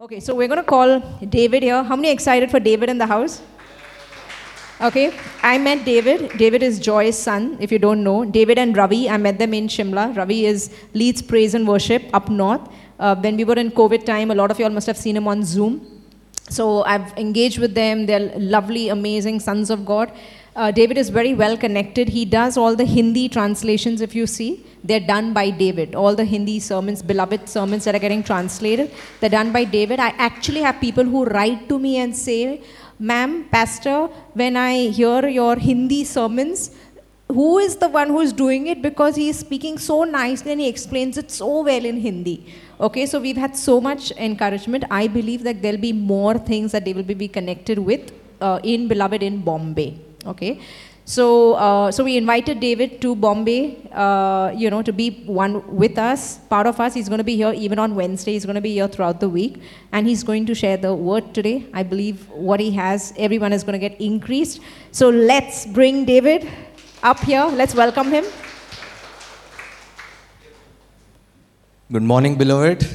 Okay, so we're going to call David here. How many excited for David in the house? Okay, I met David. David is Joy's son, if you don't know. David and Ravi, I met them in Shimla. Ravi is leads praise and worship up north. Uh, when we were in COVID time, a lot of y'all must have seen him on Zoom. So I've engaged with them. They're lovely, amazing sons of God. Uh, David is very well connected. He does all the Hindi translations, if you see. They're done by David. All the Hindi sermons, beloved sermons that are getting translated, they're done by David. I actually have people who write to me and say, Ma'am, Pastor, when I hear your Hindi sermons, who is the one who is doing it because he is speaking so nicely and he explains it so well in Hindi. Okay, so we've had so much encouragement. I believe that there'll be more things that they will be connected with uh, in Beloved in Bombay. Okay, so uh, so we invited David to Bombay, uh, you know, to be one with us, part of us. He's going to be here even on Wednesday. He's going to be here throughout the week, and he's going to share the word today. I believe what he has, everyone is going to get increased. So let's bring David up here. Let's welcome him. Good morning, beloved.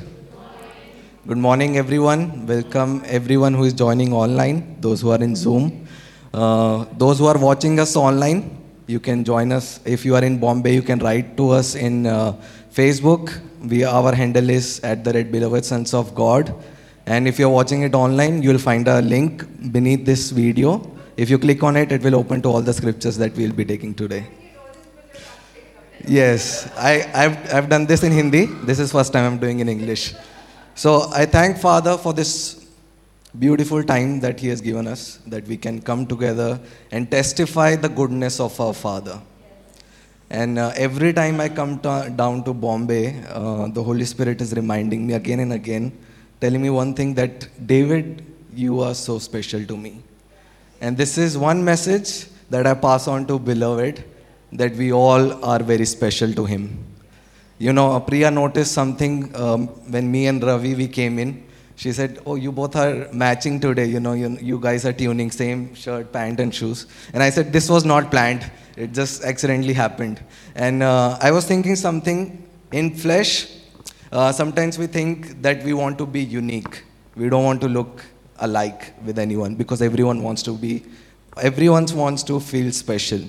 Good morning, everyone. Welcome, everyone who is joining online, those who are in Zoom. Uh, those who are watching us online, you can join us. If you are in Bombay, you can write to us in uh, Facebook. We, our handle is at the Red Beloved Sons of God. And if you're watching it online, you'll find a link beneath this video. If you click on it, it will open to all the scriptures that we'll be taking today. Yes, I, I've, I've done this in Hindi. This is first time I'm doing in English. So I thank Father for this beautiful time that He has given us, that we can come together and testify the goodness of our Father. And uh, every time I come to, down to Bombay, uh, the Holy Spirit is reminding me again and again, telling me one thing that David, you are so special to me. And this is one message that I pass on to beloved that we all are very special to him. You know, Priya noticed something um, when me and Ravi we came in. She said, "Oh, you both are matching today. You know, you, you guys are tuning same shirt, pant, and shoes." And I said, "This was not planned. It just accidentally happened." And uh, I was thinking something in flesh. Uh, sometimes we think that we want to be unique. We don't want to look alike with anyone because everyone wants to be, everyone wants to feel special.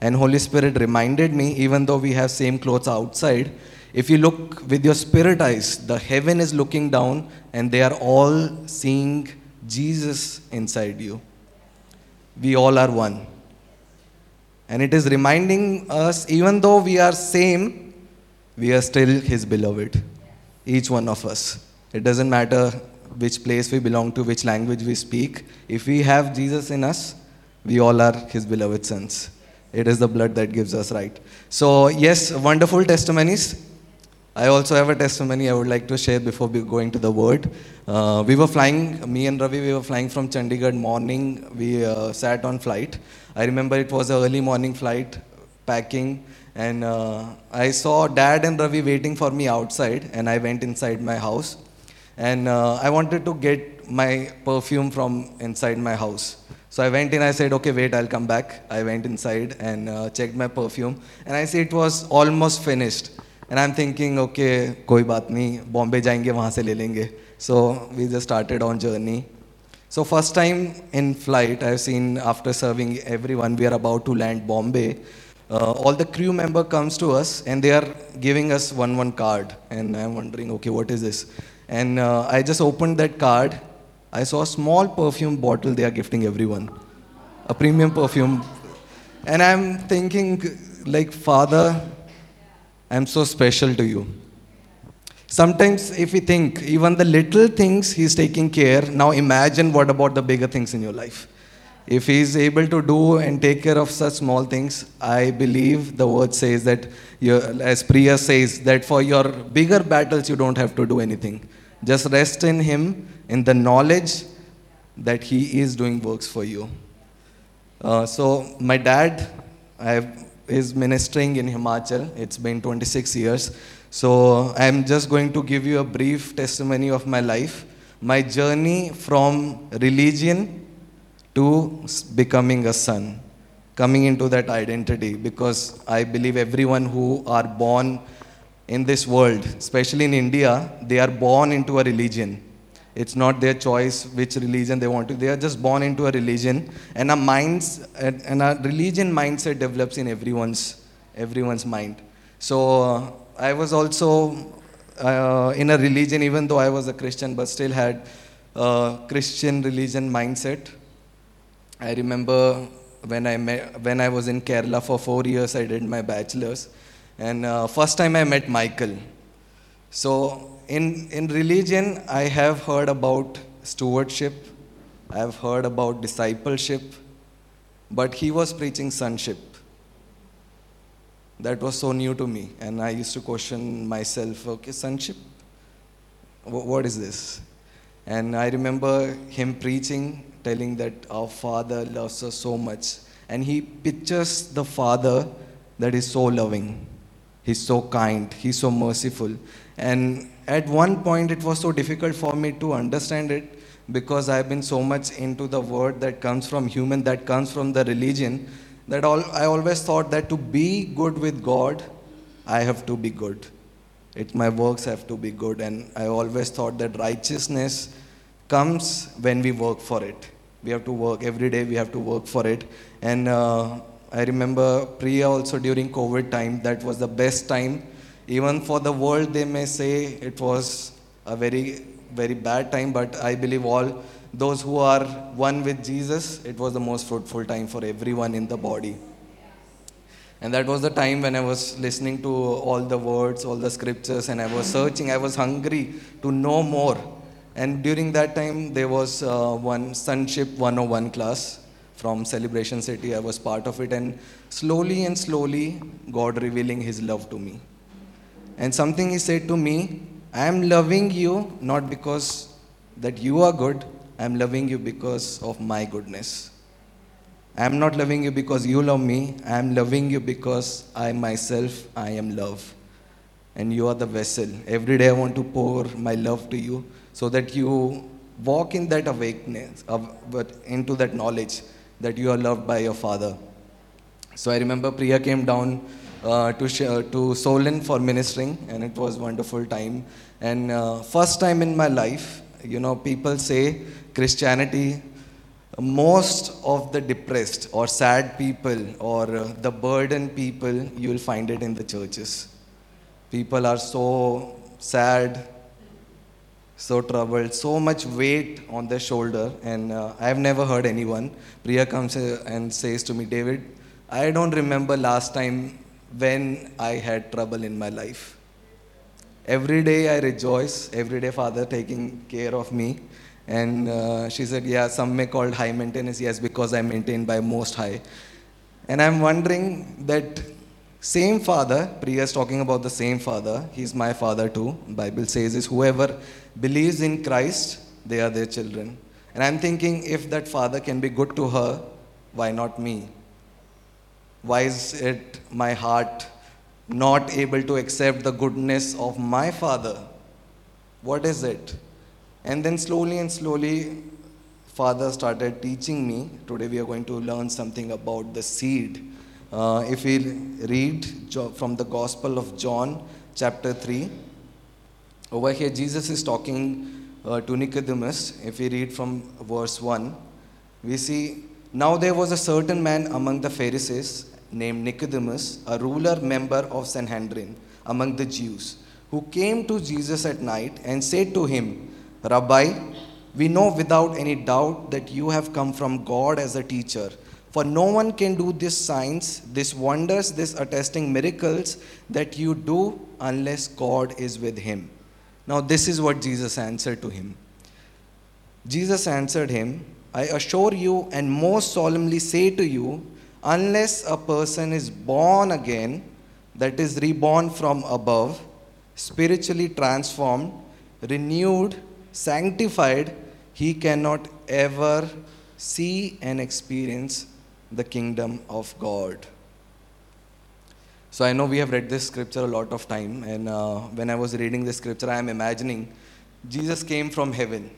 And Holy Spirit reminded me, even though we have same clothes outside, if you look with your spirit eyes, the heaven is looking down and they are all seeing Jesus inside you. We all are one. And it is reminding us, even though we are same, we are still His beloved. Each one of us. It doesn't matter which place we belong to, which language we speak. If we have Jesus in us, we all are His beloved sons. It is the blood that gives us right. So, yes, wonderful testimonies. I also have a testimony I would like to share before going to the word. Uh, we were flying, me and Ravi, we were flying from Chandigarh morning. We uh, sat on flight. I remember it was an early morning flight, packing, and uh, I saw Dad and Ravi waiting for me outside, and I went inside my house. And uh, I wanted to get my perfume from inside my house. So I went in, I said, okay, wait, I'll come back. I went inside and uh, checked my perfume, and I see it was almost finished. And I'm thinking, okay, koi baat nahi, Bombay jayenge, wahan se le lenge. So we just started on journey. So first time in flight, I've seen after serving everyone, we are about to land Bombay. Uh, all the crew member comes to us and they are giving us one one card. And I'm wondering, okay, what is this? And uh, I just opened that card. I saw a small perfume bottle they are gifting everyone, a premium perfume. And I'm thinking, like, Father, I'm so special to you. Sometimes, if we think, even the little things He's taking care, now imagine what about the bigger things in your life. If He's able to do and take care of such small things, I believe the word says that, as Priya says, that for your bigger battles, you don't have to do anything. Just rest in Him, in the knowledge that He is doing works for you. Uh, so, my dad, I have is ministering in Himachal. It's been 26 years. So I'm just going to give you a brief testimony of my life. My journey from religion to becoming a son, coming into that identity, because I believe everyone who are born in this world, especially in India, they are born into a religion. It's not their choice which religion they want to. They are just born into a religion, and a minds and a religion mindset develops in everyone's everyone's mind. So uh, I was also uh, in a religion, even though I was a Christian, but still had a Christian religion mindset. I remember when I met, when I was in Kerala for four years, I did my bachelor's, and uh, first time I met Michael. So in in religion, I have heard about stewardship, I have heard about discipleship, but he was preaching sonship. That was so new to me, and I used to question myself. Okay, sonship. Wh- what is this? And I remember him preaching, telling that our Father loves us so much. And he pictures the Father that is so loving. He's so kind. He's so merciful. And at one point, it was so difficult for me to understand it because I've been so much into the word that comes from human, that comes from the religion, that all, I always thought that to be good with God, I have to be good. It, my works have to be good. And I always thought that righteousness comes when we work for it. We have to work every day, we have to work for it. And uh, I remember Priya also during COVID time, that was the best time. Even for the world, they may say it was a very, very bad time, but I believe all those who are one with Jesus, it was the most fruitful time for everyone in the body. And that was the time when I was listening to all the words, all the scriptures, and I was searching. I was hungry to know more. And during that time, there was uh, one Sonship 101 class from Celebration City. I was part of it. And slowly and slowly, God revealing His love to me. And something He said to me I am loving you not because that you are good, I am loving you because of my goodness. I am not loving you because you love me. I am loving you because I myself, I am love. And you are the vessel. Every day I want to pour my love to you so that you walk in that awakeness, of, but into that knowledge that you are loved by your Father. So I remember Priya came down uh, to sh- uh, to Solan for ministering, and it was wonderful time. And uh, first time in my life, you know, people say Christianity most of the depressed or sad people or uh, the burdened people you will find it in the churches people are so sad so troubled so much weight on their shoulder and uh, i have never heard anyone priya comes uh, and says to me david i don't remember last time when i had trouble in my life every day i rejoice every day father taking care of me and uh, she said, Yeah, some may call high maintenance. Yes, because I'm maintained by Most High. And I'm wondering that same father, Priya is talking about the same father. He's my father too. Bible says is whoever believes in Christ, they are their children. And I'm thinking if that father can be good to her, why not me? Why is it my heart not able to accept the goodness of my father? What is it? And then slowly and slowly, Father started teaching me. Today we are going to learn something about the seed. Uh, if we read from the Gospel of John, chapter 3, over here Jesus is talking uh, to Nicodemus. If we read from verse 1, we see now there was a certain man among the Pharisees named Nicodemus, a ruler member of Sanhedrin among the Jews, who came to Jesus at night and said to him, Rabbi, we know without any doubt that you have come from God as a teacher. For no one can do these signs, these wonders, these attesting miracles that you do unless God is with him. Now, this is what Jesus answered to him. Jesus answered him, I assure you and most solemnly say to you, unless a person is born again, that is, reborn from above, spiritually transformed, renewed, sanctified, he cannot ever see and experience the kingdom of God. So I know we have read this scripture a lot of time, and uh, when I was reading this scripture, I am imagining Jesus came from heaven.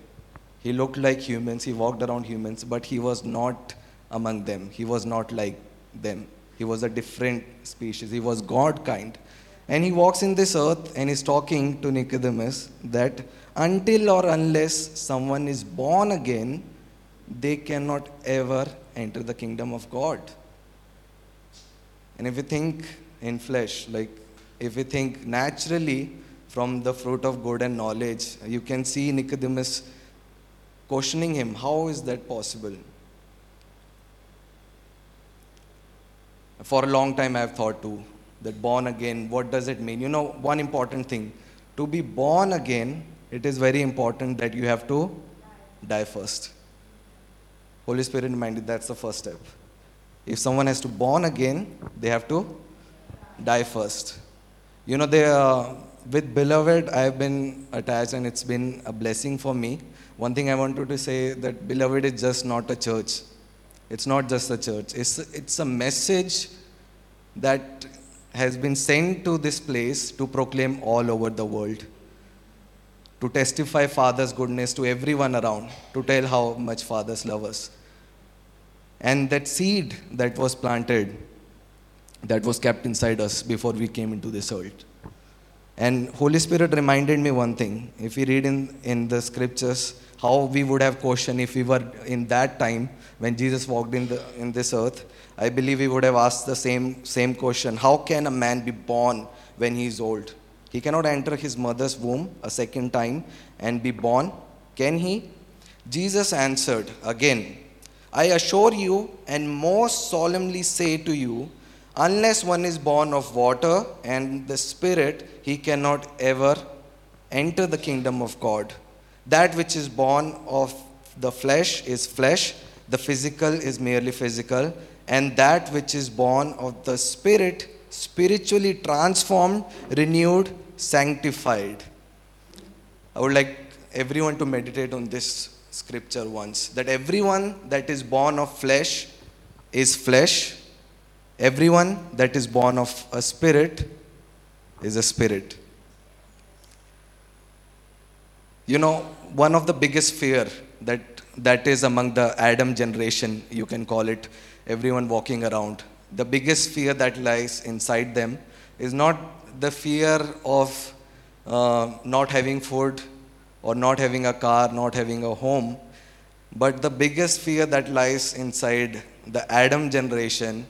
He looked like humans, he walked around humans, but he was not among them. He was not like them. He was a different species. He was God kind. And he walks in this earth and is talking to Nicodemus that until or unless someone is born again, they cannot ever enter the kingdom of God. And if we think in flesh, like if we think naturally from the fruit of good and knowledge, you can see Nicodemus questioning him, How is that possible? For a long time, I've thought too that born again, what does it mean? You know, one important thing to be born again, it is very important that you have to die first. Holy Spirit reminded that's the first step. If someone has to born again, they have to die first. You know, they, uh, with Beloved, I have been attached and it's been a blessing for me. One thing I wanted to say that Beloved is just not a church. It's not just the church. It's, it's a message that has been sent to this place to proclaim all over the world, to testify Father's goodness to everyone around, to tell how much Fathers love us. And that seed that was planted, that was kept inside us before we came into this world. And Holy Spirit reminded me one thing. If we read in, in the scriptures how we would have questioned if we were in that time when Jesus walked in, the, in this earth, I believe we would have asked the same, same question How can a man be born when he is old? He cannot enter his mother's womb a second time and be born, can he? Jesus answered again, I assure you and most solemnly say to you, unless one is born of water and the Spirit, he cannot ever enter the kingdom of God. That which is born of the flesh is flesh, the physical is merely physical, and that which is born of the Spirit, spiritually transformed, renewed, sanctified. I would like everyone to meditate on this scripture once that everyone that is born of flesh is flesh, everyone that is born of a spirit is a spirit. You know, one of the biggest fear that that is among the Adam generation, you can call it, everyone walking around. The biggest fear that lies inside them is not the fear of uh, not having food or not having a car, not having a home, but the biggest fear that lies inside the Adam generation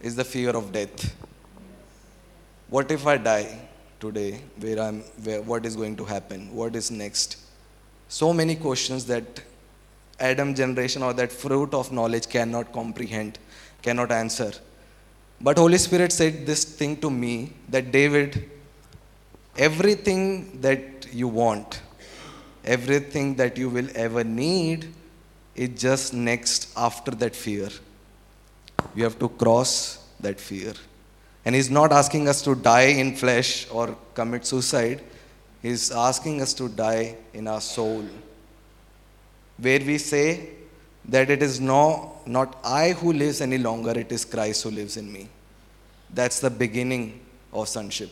is the fear of death. What if I die today? Where I'm, where, what is going to happen? What is next? So many questions that Adam generation or that fruit of knowledge cannot comprehend, cannot answer. But Holy Spirit said this thing to me that David, everything that you want, everything that you will ever need is just next after that fear. You have to cross that fear. And He's not asking us to die in flesh or commit suicide. He's asking us to die in our soul where we say that it is no, not I who lives any longer, it is Christ who lives in me. That's the beginning of sonship.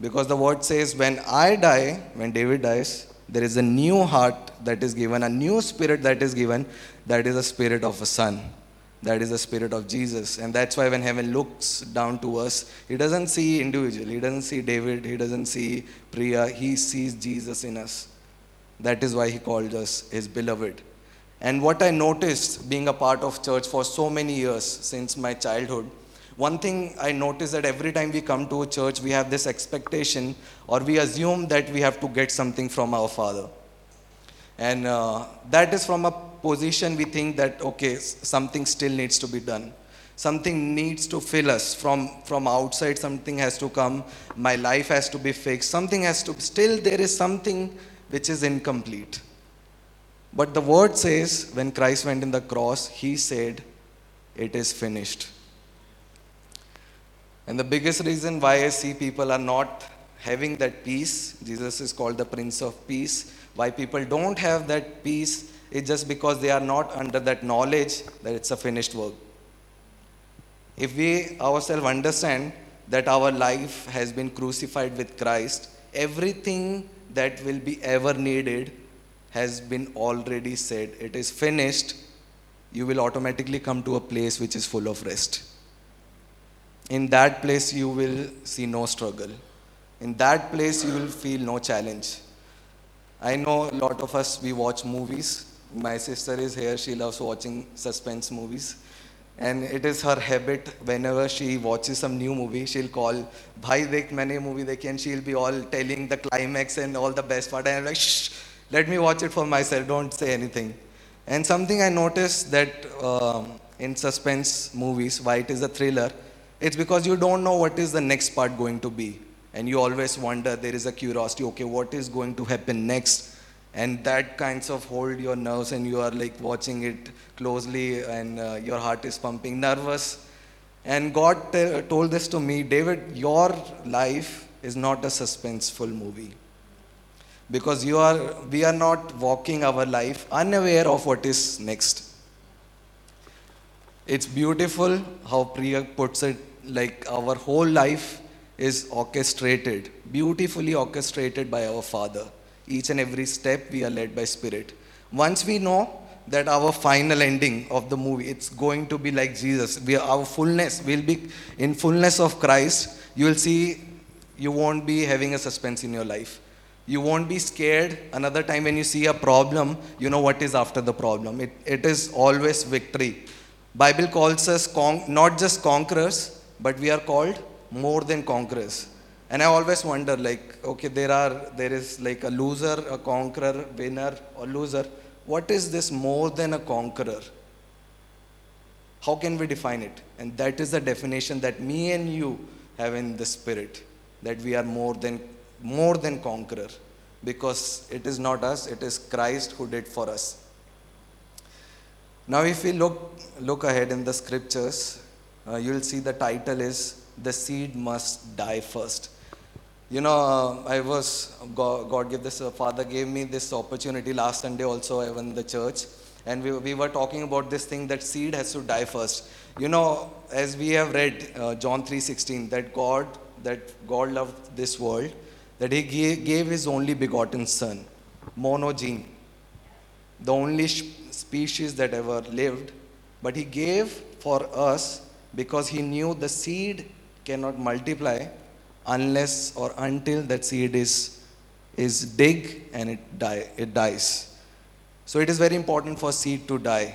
Because the word says, when I die, when David dies, there is a new heart that is given, a new spirit that is given, that is the spirit of a son. That is the spirit of Jesus. And that's why when heaven looks down to us, he doesn't see individual. He doesn't see David. He doesn't see Priya. He sees Jesus in us. That is why he called us his beloved. And what I noticed being a part of church for so many years since my childhood, one thing I noticed that every time we come to a church, we have this expectation or we assume that we have to get something from our Father. And uh, that is from a position we think that, okay, something still needs to be done. Something needs to fill us from, from outside, something has to come. My life has to be fixed. Something has to, still, there is something which is incomplete. But the word says, when Christ went in the cross, he said, It is finished. And the biggest reason why I see people are not having that peace, Jesus is called the Prince of Peace, why people don't have that peace is just because they are not under that knowledge that it's a finished work. If we ourselves understand that our life has been crucified with Christ, everything that will be ever needed has been already said. It is finished. You will automatically come to a place which is full of rest. in that place you will see no struggle. In that place you will feel no challenge. I know a lot of us, we watch movies. My sister is here, she loves watching suspense movies. And it is her habit whenever she watches some new movie, she'll call, Bhai, dekh, maine movie dekhi, and she'll be all telling the climax and all the best part. And I'm like, shh, let me watch it for myself, don't say anything. And something I noticed that um, in suspense movies, why it is a thriller, it's because you don't know what is the next part going to be. And you always wonder, there is a curiosity, okay, what is going to happen next? And that kinds of hold your nerves and you are like watching it closely and uh, your heart is pumping, nervous. And God t- told this to me, David, your life is not a suspenseful movie. Because you are we are not walking our life unaware of what is next. It's beautiful how priya puts it like our whole life is orchestrated beautifully orchestrated by our father each and every step we are led by spirit. Once we know that our final ending of the movie it's going to be like jesus. We are, our fullness will be in fullness of christ. You will see you won't be having a suspense in your life. You won't be scared. Another time when you see a problem you know what is after the problem. It, it is always victory. Bible calls us con- not just conquerors but we are called more than conquerors and i always wonder like okay there are there is like a loser a conqueror winner or loser what is this more than a conqueror how can we define it and that is the definition that me and you have in the spirit that we are more than more than conqueror because it is not us, it is Christ who did for us. Now, if we look, look ahead in the scriptures, uh, you'll see the title is The Seed Must Die First. You know, uh, I was, God, God gave this, uh, Father gave me this opportunity last Sunday also, I in the church, and we, we were talking about this thing that seed has to die first. You know, as we have read uh, John 3.16, that God, that God loved this world, that he gave his only begotten son, monogene, the only species that ever lived, but he gave for us because he knew the seed cannot multiply unless or until that seed is, is dig and it, die, it dies. So it is very important for seed to die.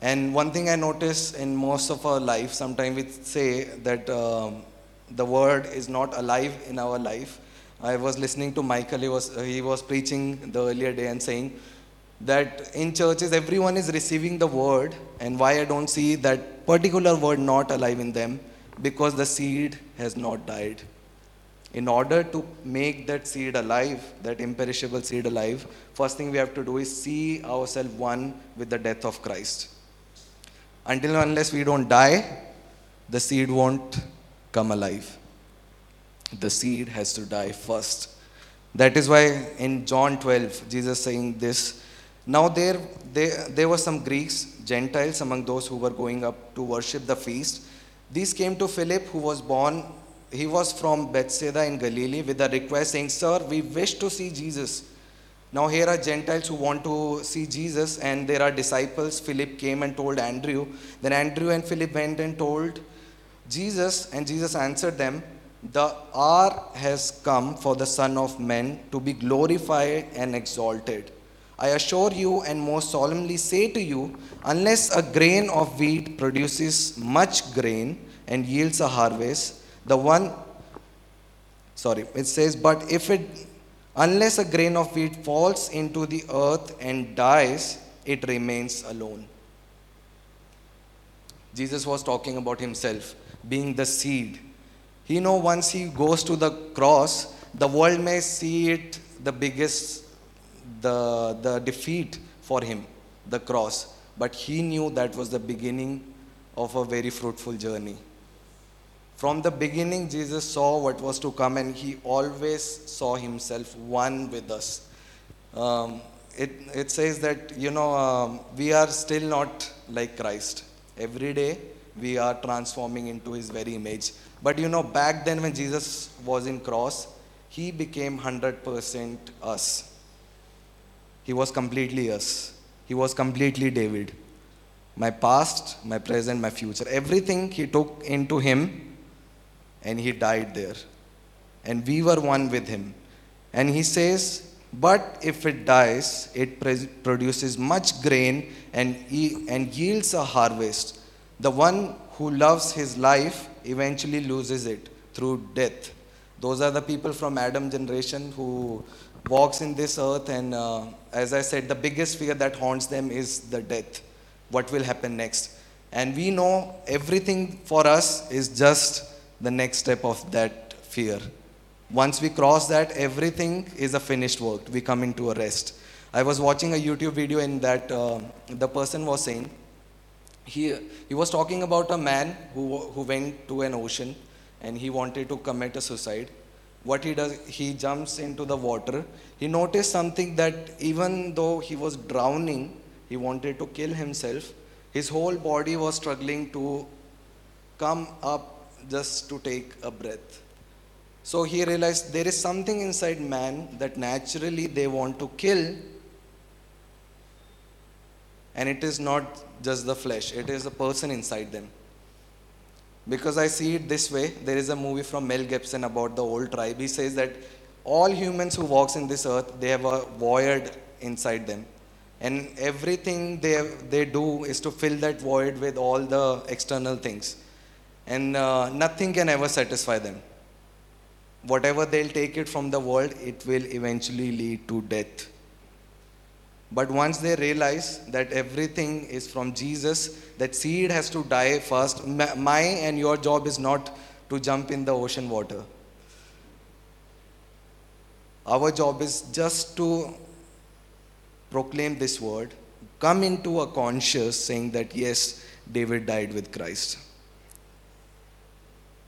And one thing I notice in most of our life, sometimes we say that um, the word is not alive in our life I was listening to Michael, he was, uh, he was preaching the earlier day and saying that in churches everyone is receiving the word, and why I don't see that particular word not alive in them? Because the seed has not died. In order to make that seed alive, that imperishable seed alive, first thing we have to do is see ourselves one with the death of Christ. Until unless we don't die, the seed won't come alive the seed has to die first. That is why in John 12, Jesus saying this. Now there, there, there were some Greeks, Gentiles among those who were going up to worship the feast. These came to Philip, who was born, he was from Bethsaida in Galilee, with a request saying, Sir, we wish to see Jesus. Now here are Gentiles who want to see Jesus, and there are disciples. Philip came and told Andrew. Then Andrew and Philip went and told Jesus, and Jesus answered them, the hour has come for the Son of Man to be glorified and exalted. I assure you and most solemnly say to you, unless a grain of wheat produces much grain and yields a harvest, the one, sorry, it says, but if it, unless a grain of wheat falls into the earth and dies, it remains alone. Jesus was talking about himself being the seed he know once he goes to the cross, the world may see it the biggest, the, the defeat for him, the cross. But he knew that was the beginning of a very fruitful journey. From the beginning, Jesus saw what was to come, and he always saw himself one with us. Um, it, it says that, you know, um, we are still not like Christ. Every day, we are transforming into his very image. But you know, back then when Jesus was in cross, he became 100% us. He was completely us. He was completely David. my past, my present, my future. Everything he took into him and he died there. And we were one with him. And he says, But if it dies, it produces much grain and, and yields a harvest. The one who loves his life eventually loses it through death. Those are the people from Adam generation who walks in this earth and uh, as I said, the biggest fear that haunts them is the death. What will happen next? And we know everything for us is just the next step of that fear. Once we cross that, everything is a finished work. We come into a rest. I was watching a YouTube video in that uh, the person was saying, he, he was talking about a man who, who went to an ocean and he wanted to commit a suicide. What he does, he jumps into the water. He noticed something that even though he was drowning, he wanted to kill himself. His whole body was struggling to come up just to take a breath. So he realized there is something inside man that naturally they want to kill, and it is not just the flesh, it is a person inside them. Because I see it this way, there is a movie from Mel Gibson about the old tribe. He says that all humans who walks in this earth, they have a void inside them. And everything they, they do is to fill that void with all the external things. And uh, nothing can ever satisfy them. Whatever they'll take it from the world, it will eventually lead to death. But once they realize that everything is from Jesus, that seed has to die first. My and your job is not to jump in the ocean water. Our job is just to proclaim this word, come into a conscious saying that yes, David died with Christ.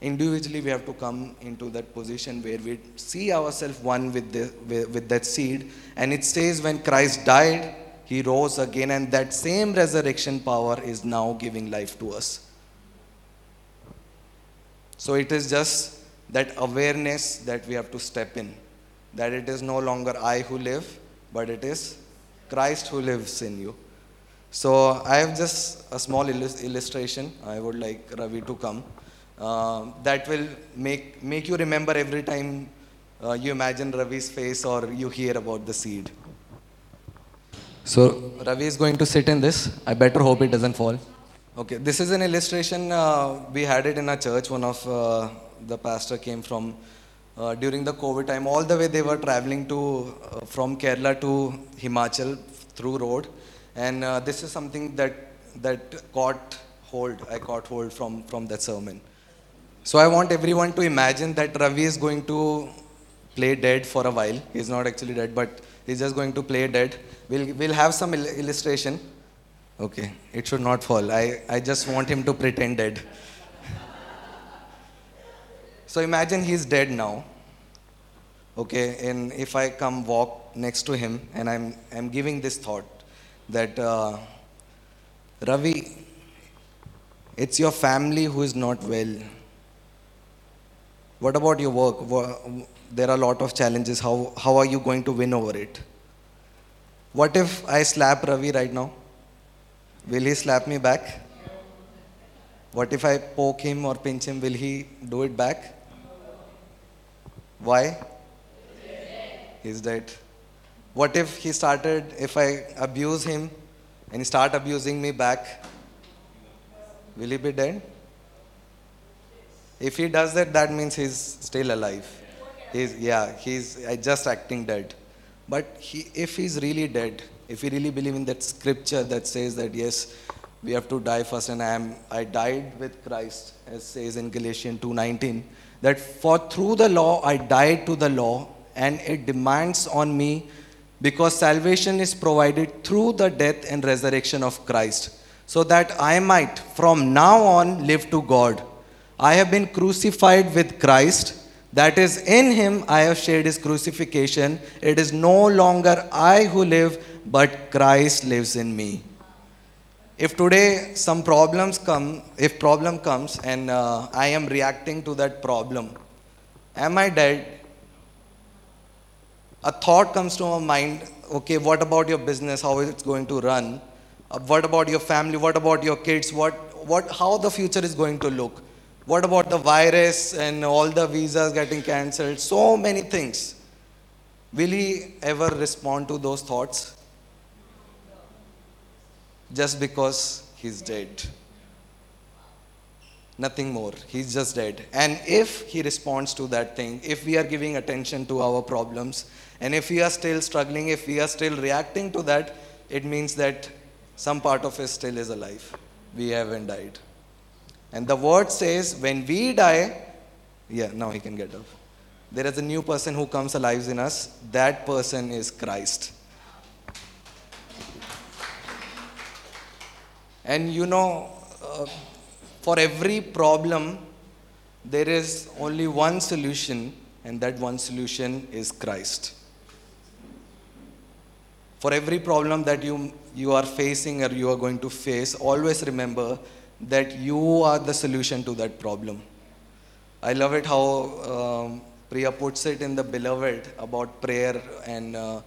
Individually, we have to come into that position where we see ourselves one with, the, with, with that seed. And it says, when Christ died, he rose again, and that same resurrection power is now giving life to us. So it is just that awareness that we have to step in. That it is no longer I who live, but it is Christ who lives in you. So I have just a small illustration. I would like Ravi to come. Uh, that will make, make you remember every time uh, you imagine Ravi's face or you hear about the seed. So Ravi is going to sit in this. I better hope it doesn't fall. Okay, this is an illustration. Uh, we had it in our church. One of uh, the pastor came from uh, during the COVID time. All the way they were traveling to uh, from Kerala to Himachal through road, and uh, this is something that that caught hold. I caught hold from from that sermon. So I want everyone to imagine that Ravi is going to play dead for a while. He's not actually dead, but he's just going to play dead. We'll, we'll have some il- illustration. Okay, it should not fall. I, I just want him to pretend dead. So imagine he's dead now. Okay, and if I come walk next to him and I'm, I'm giving this thought that uh, Ravi, it's your family who is not well. What about your work? There are a lot of challenges. How, how are you going to win over it? What if I slap Ravi right now? Will he slap me back? What if I poke him or pinch him? Will he do it back? Why? He's dead. What if he started, if I abuse him and he start abusing me back? Will he be dead? If he does that, that means he's still alive. He's, yeah, he's uh, just acting dead. But he, if he's really dead, if we really believe in that scripture that says that yes, we have to die first, and I am I died with Christ, as says in Galatians 2:19, that for through the law I died to the law, and it demands on me because salvation is provided through the death and resurrection of Christ, so that I might from now on live to God. I have been crucified with Christ. That is, in him I have shared his crucifixion. It is no longer I who live, but Christ lives in me. If today some problems come, if problem comes and uh, I am reacting to that problem, am I dead? A thought comes to my mind, okay, what about your business? How is it going to run? Uh, what about your family? What about your kids? What, what, how the future is going to look? What about the virus and all the visas getting cancelled? So many things. Will he ever respond to those thoughts? Just because he's dead. Nothing more. He's just dead. And if he responds to that thing, if we are giving attention to our problems, and if we are still struggling, if we are still reacting to that, it means that some part of us still is alive. We haven't died. And the word says, when we die, yeah, now he can get up. There is a new person who comes alive in us. That person is Christ. And you know, uh, for every problem, there is only one solution, and that one solution is Christ. For every problem that you, you are facing or you are going to face, always remember that you are the solution to that problem. I love it how um, Priya puts it in the beloved about prayer and uh,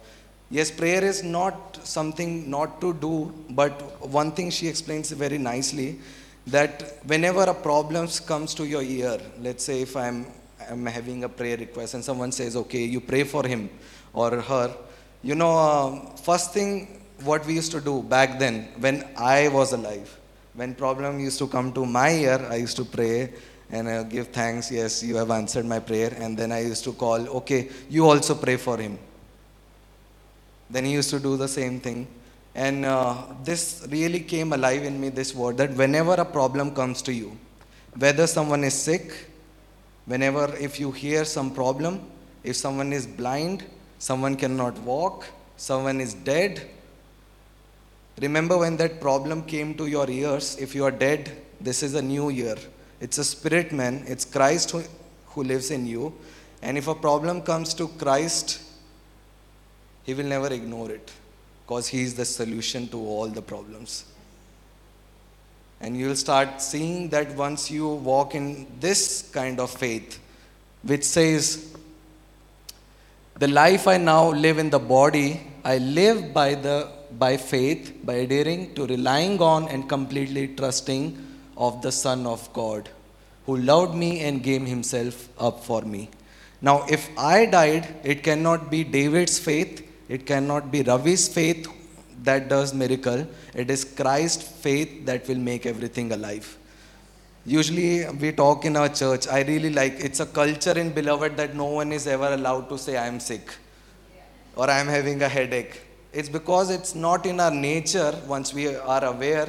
yes prayer is not something not to do but one thing she explains very nicely that whenever a problem comes to your ear let's say if i'm i'm having a prayer request and someone says okay you pray for him or her you know uh, first thing what we used to do back then when i was alive when problem used to come to my ear i used to pray and I give thanks. Yes, you have answered my prayer. And then I used to call, okay, you also pray for him. Then he used to do the same thing. And uh, this really came alive in me this word that whenever a problem comes to you, whether someone is sick, whenever if you hear some problem, if someone is blind, someone cannot walk, someone is dead, remember when that problem came to your ears, if you are dead, this is a new year it's a spirit man, it's Christ who, who lives in you. And if a problem comes to Christ, he will never ignore it because he is the solution to all the problems. And you'll start seeing that once you walk in this kind of faith, which says, The life I now live in the body, I live by, the, by faith, by adhering to relying on and completely trusting of the Son of God, who loved me and gave himself up for me. Now, if I died, it cannot be David's faith, it cannot be Ravi's faith that does miracle. It is Christ's faith that will make everything alive. Usually we talk in our church. I really like it's a culture in beloved that no one is ever allowed to say I am sick or I am having a headache. It's because it's not in our nature once we are aware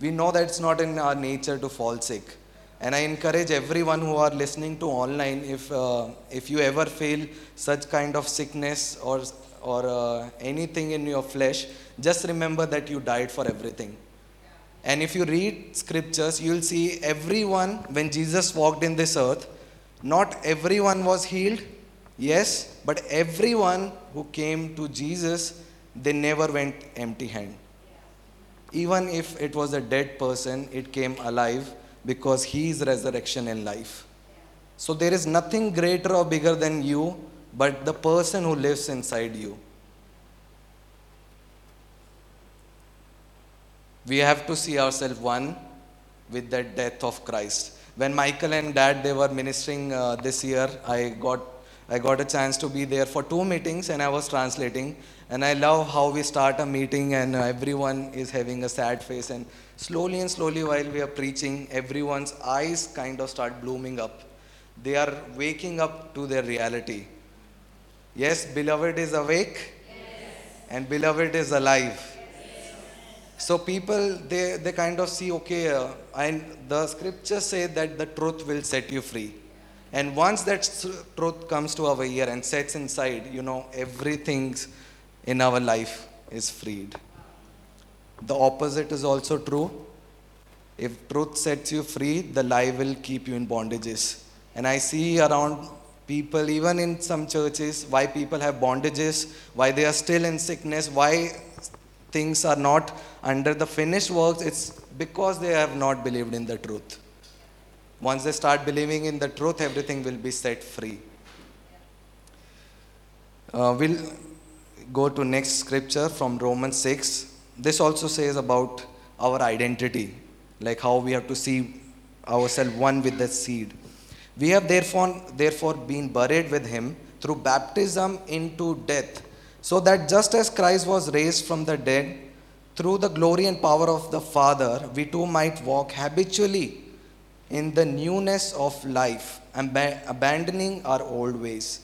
we know that it's not in our nature to fall sick. And I encourage everyone who are listening to online, if, uh, if you ever feel such kind of sickness or, or uh, anything in your flesh, just remember that you died for everything. And if you read scriptures, you'll see everyone, when Jesus walked in this earth, not everyone was healed, yes, but everyone who came to Jesus, they never went empty handed even if it was a dead person, it came alive because He is resurrection and life. So there is nothing greater or bigger than you, but the person who lives inside you. We have to see ourselves one with the death of Christ. When Michael and Dad they were ministering uh, this year, I got I got a chance to be there for two meetings and I was translating. And I love how we start a meeting and everyone is having a sad face. And slowly and slowly, while we are preaching, everyone's eyes kind of start blooming up. They are waking up to their reality. Yes, beloved is awake yes. and beloved is alive. So people, they, they kind of see, okay, uh, and the scriptures say that the truth will set you free. And once that truth comes to our ear and sets inside, you know, everything in our life is freed. The opposite is also true. If truth sets you free, the lie will keep you in bondages. And I see around people, even in some churches, why people have bondages, why they are still in sickness, why things are not under the finished works. It's because they have not believed in the truth. Once they start believing in the truth, everything will be set free. Uh, we'll go to next scripture from Romans 6. this also says about our identity, like how we have to see ourselves one with the seed. We have therefore, therefore been buried with him through baptism into death, so that just as Christ was raised from the dead through the glory and power of the Father, we too might walk habitually in the newness of life, ab- abandoning our old ways.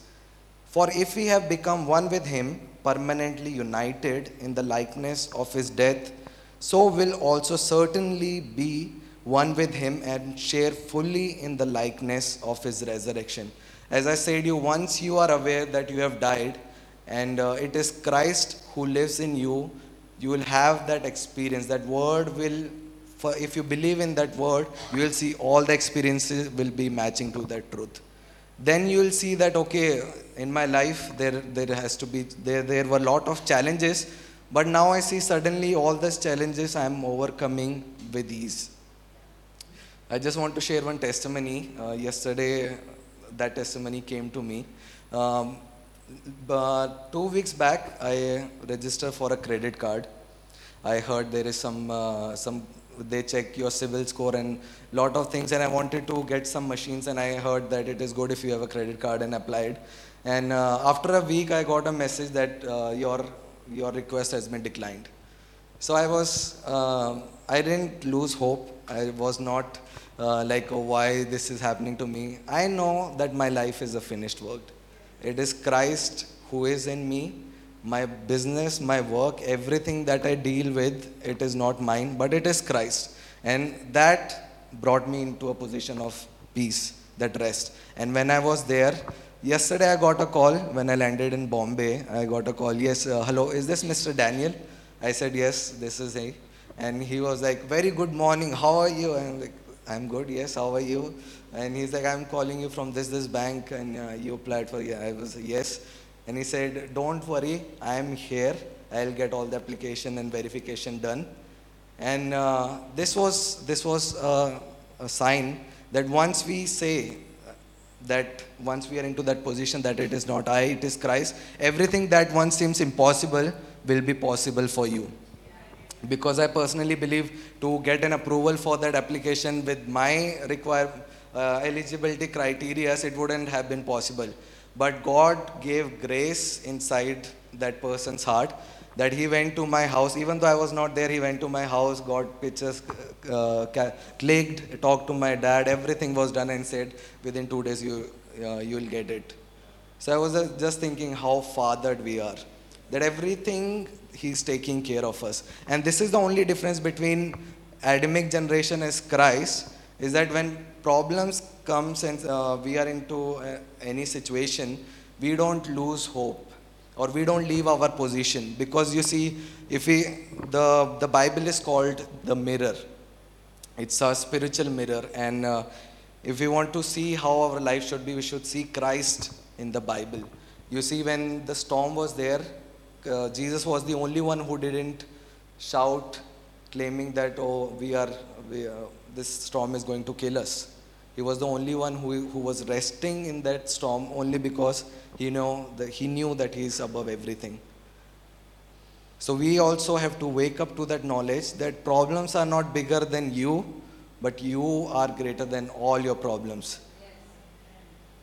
For if we have become one with him, permanently united in the likeness of his death, so will also certainly be one with him and share fully in the likeness of his resurrection. As I said you, once you are aware that you have died and uh, it is Christ who lives in you, you will have that experience. That word will, for if you believe in that word, you will see all the experiences will be matching to that truth then you will see that okay in my life there there has to be there there were a lot of challenges but now i see suddenly all those challenges i am overcoming with ease. I just want to share one testimony. Uh, yesterday that testimony came to me. Um, but two weeks back i registered for a credit card. I heard there is some uh, some they check your CIBIL score and lot of things and i wanted to get some machines and i heard that it is good if you have a credit card and applied and uh, after a week i got a message that uh, your your request has been declined. So i was uh, i didn't lose hope. I was not uh, like oh, why this is happening to me? I know that my life is a finished work. It is christ who is in me. My business, my work, everything that I deal with, it is not mine, but it is Christ. And that brought me into a position of peace, that rest. And when I was there, yesterday I got a call when I landed in Bombay. I got a call, yes, uh, hello, is this Mr. Daniel? I said, yes, this is he. And he was like, very good morning, how are you? I'm like, I'm good, yes, how are you? And he's like, I'm calling you from this, this bank, and uh, you applied for, yeah, I was, yes. And he said, Don't worry, I am here. I'll get all the application and verification done. And uh, this was, this was a, a sign that once we say that once we are into that position that it is not I, it is Christ, everything that once seems impossible will be possible for you. Because I personally believe to get an approval for that application with my require uh, eligibility criteria, it wouldn't have been possible. But God gave grace inside that person's heart that he went to my house. Even though I was not there, he went to my house, got pictures uh, clicked, talked to my dad. Everything was done and said, within two days, you, uh, you'll get it. So I was just thinking how fathered we are. That everything he's taking care of us. And this is the only difference between Adamic generation as Christ, is that when problems comes and uh, we are into uh, any situation, we don't lose hope or we don't leave our position because you see, if we the the Bible is called the mirror. It's a spiritual mirror, and uh, if we want to see how our life should be, we should see Christ in the Bible. You see, when the storm was there, uh, Jesus was the only one who didn't shout, claiming that, oh, we are, we, uh, this storm is going to kill us. He was the only one who, who was resting in that storm only because he, know he knew that he is above everything. So we also have to wake up to that knowledge that problems are not bigger than you, but you are greater than all your problems.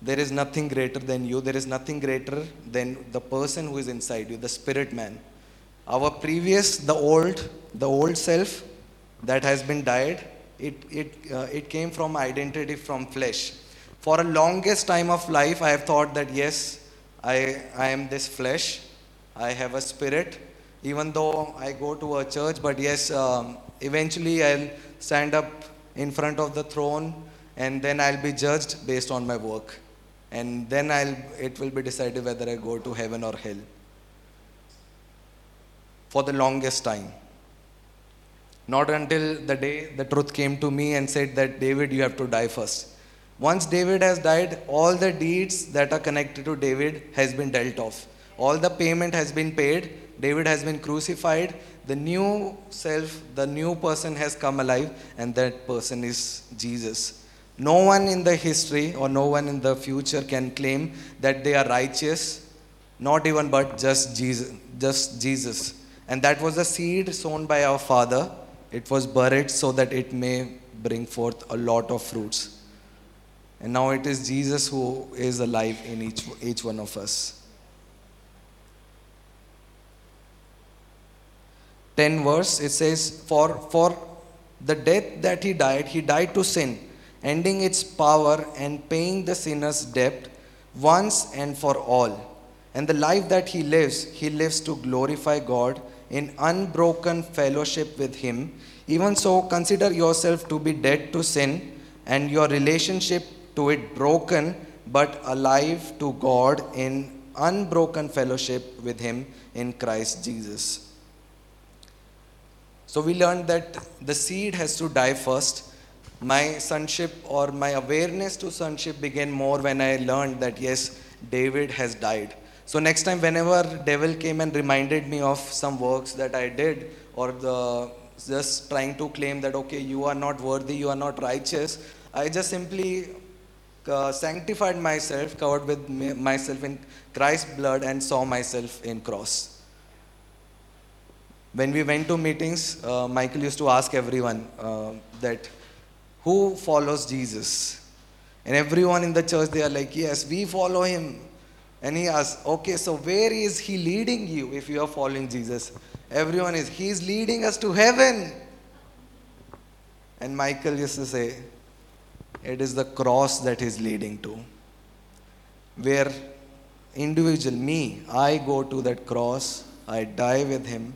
There is nothing greater than you. There is nothing greater than the person who is inside you, the spirit man. Our previous, the old, the old self that has been died, it, it, uh, it came from identity from flesh. For a longest time of life, I have thought that yes, I, I am this flesh, I have a spirit, even though I go to a church, but yes, um, eventually I'll stand up in front of the throne and then I'll be judged based on my work. And then I'll, it will be decided whether I go to heaven or hell. For the longest time. Not until the day the truth came to me and said that, David, you have to die first. Once David has died, all the deeds that are connected to David has been dealt off. All the payment has been paid. David has been crucified. The new self, the new person has come alive, and that person is Jesus. No one in the history or no one in the future can claim that they are righteous, not even but just Jesus. Just Jesus. And that was the seed sown by our father. It was buried so that it may bring forth a lot of fruits. And now it is Jesus who is alive in each, each one of us. 10 verse it says for for the death that he died he died to sin ending its power and paying the sinner's debt once and for all and the life that he lives he lives to glorify god in unbroken fellowship with him even so consider yourself to be dead to sin and your relationship to it broken but alive to god in unbroken fellowship with him in christ jesus so we learned that the seed has to die first. My sonship or my awareness to sonship began more when I learned that yes, David has died. So next time, whenever devil came and reminded me of some works that I did, or the just trying to claim that okay, you are not worthy, you are not righteous, I just simply uh, sanctified myself, covered with me, myself in Christ's blood, and saw myself in cross when we went to meetings, uh, Michael used to ask everyone uh, that who follows Jesus? And everyone in the church, they are like, yes, we follow him. And he asks, okay, so where is he leading you if you are following Jesus? Everyone is, he's leading us to heaven. And Michael used to say, it is the cross that he's leading to. Where individual, me, I go to that cross, I die with him,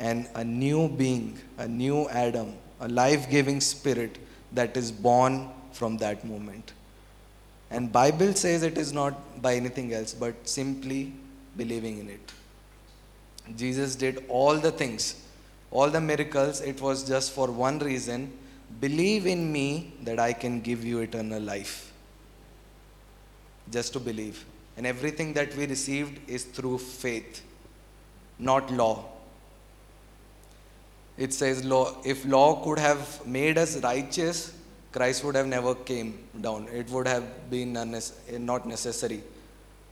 and a new being, a new Adam, a life giving spirit that is born from that moment. And Bible says it is not by anything else but simply believing in it. Jesus did all the things, all the miracles, it was just for one reason believe in me that I can give you eternal life. Just to believe. And everything that we received is through faith, not law. It says law if law could have made us righteous, Christ would have never came down. It would have been not necessary.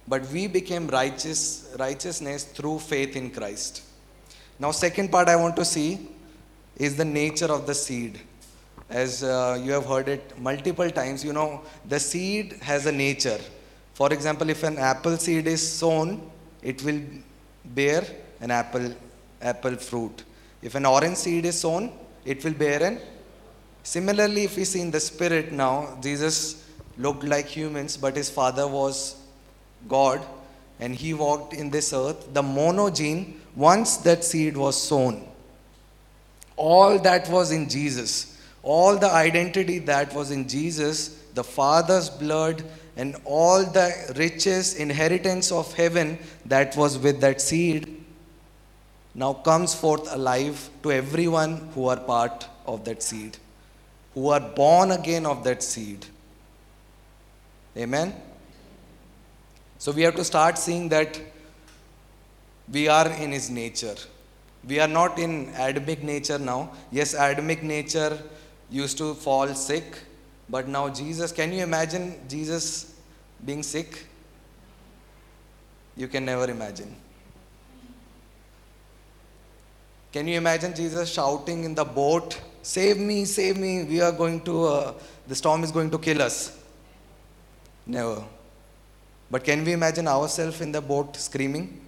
But we became righteous righteousness through faith in Christ. Now second part I want to see is the nature of the seed. As uh, you have heard it multiple times, you know, the seed has a nature. For example, if an apple seed is sown, it will bear an apple apple fruit if an orange seed is sown, it will bear an. Similarly, if we see in the spirit now, Jesus looked like humans, but his father was God, and he walked in this earth. The monogene, once that seed was sown, all that was in Jesus, all the identity that was in Jesus, the Father's blood, and all the riches, inheritance of heaven that was with that seed now comes forth alive to everyone who are part of that seed, who are born again of that seed. Amen? So we have to start seeing that we are in his nature. We are not in Adamic nature now. Yes, Adamic nature used to fall sick, but now Jesus, can you imagine Jesus being sick? You can never imagine. Can you imagine Jesus shouting in the boat, Save me, save me, we are going to, uh, the storm is going to kill us? Never. But can we imagine ourselves in the boat screaming,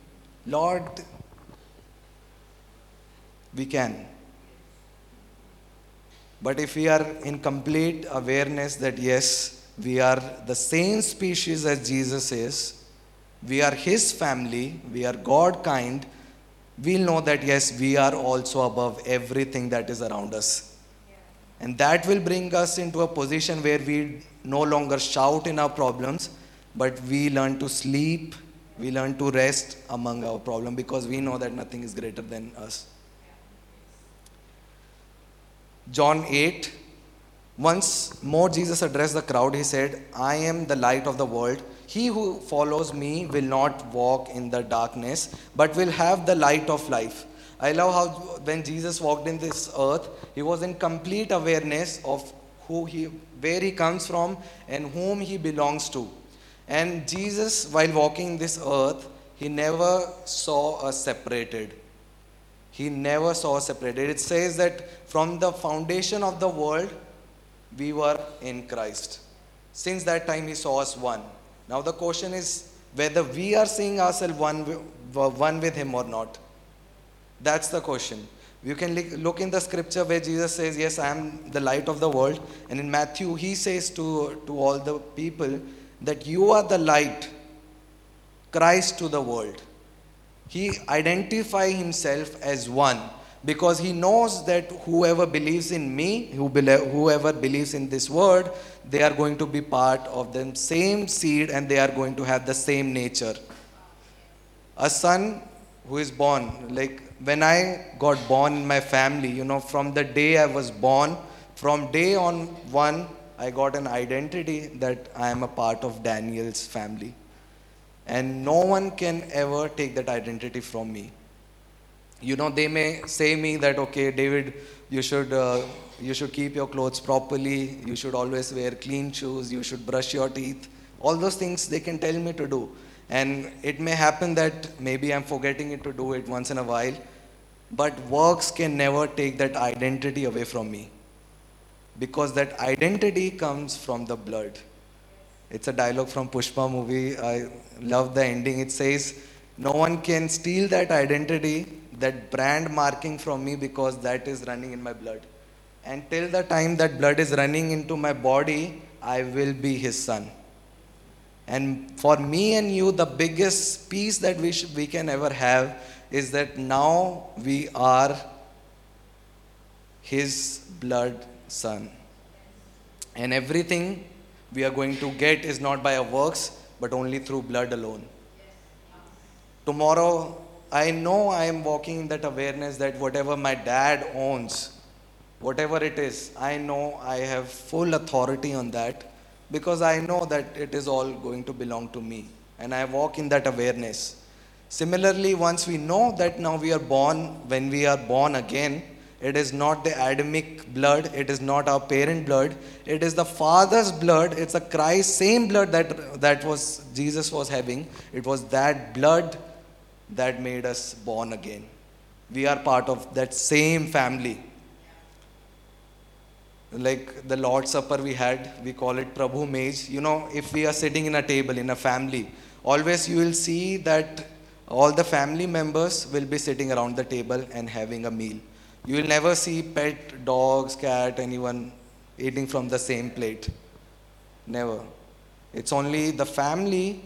Lord, we can. But if we are in complete awareness that yes, we are the same species as Jesus is, we are His family, we are God kind, we'll know that yes, we are also above everything that is around us. And that will bring us into a position where we no longer shout in our problems, but we learn to sleep, we learn to rest among our problem because we know that nothing is greater than us. John 8, once more Jesus addressed the crowd. He said, I am the light of the world. He who follows me will not walk in the darkness, but will have the light of life. I love how when Jesus walked in this earth, he was in complete awareness of who he, where he comes from, and whom he belongs to. And Jesus, while walking this earth, he never saw us separated. He never saw us separated. It says that from the foundation of the world, we were in Christ. Since that time, He saw us one. Now, the question is whether we are seeing ourselves one, one with Him or not. That's the question. You can look in the scripture where Jesus says, Yes, I am the light of the world. And in Matthew, he says to, to all the people that you are the light, Christ to the world. He identify himself as one because he knows that whoever believes in me, whoever believes in this word, they are going to be part of the same seed and they are going to have the same nature. A son who is born, like when I got born in my family, you know, from the day I was born, from day on one, I got an identity that I am a part of Daniel's family. And no one can ever take that identity from me. You know, they may say me that, okay, David, you should, uh, you should keep your clothes properly, you should always wear clean shoes, you should brush your teeth. All those things they can tell me to do. And it may happen that maybe I'm forgetting it to do it once in a while, but works can never take that identity away from me. Because that identity comes from the blood. It's a dialogue from Pushpa movie. I love the ending. It says, No one can steal that identity, that brand marking from me because that is running in my blood. And till the time that blood is running into my body, I will be his son. And for me and you, the biggest peace that we, sh- we can ever have is that now we are his blood son. And everything we are going to get is not by our works, but only through blood alone. Tomorrow, I know I am walking in that awareness that whatever my dad owns, whatever it is, I know I have full authority on that because I know that it is all going to belong to me. And I walk in that awareness. Similarly, once we know that now we are born, when we are born again, it is not the Adamic blood, it is not our parent blood, it is the Father's blood, it's a Christ, same blood that, that was Jesus was having. It was that blood that made us born again. We are part of that same family. Like the Lord's Supper we had, we call it Prabhu Mage. You know, if we are sitting in a table in a family, always you will see that all the family members will be sitting around the table and having a meal. You will never see pet dogs, cat, anyone eating from the same plate. Never. It's only the family,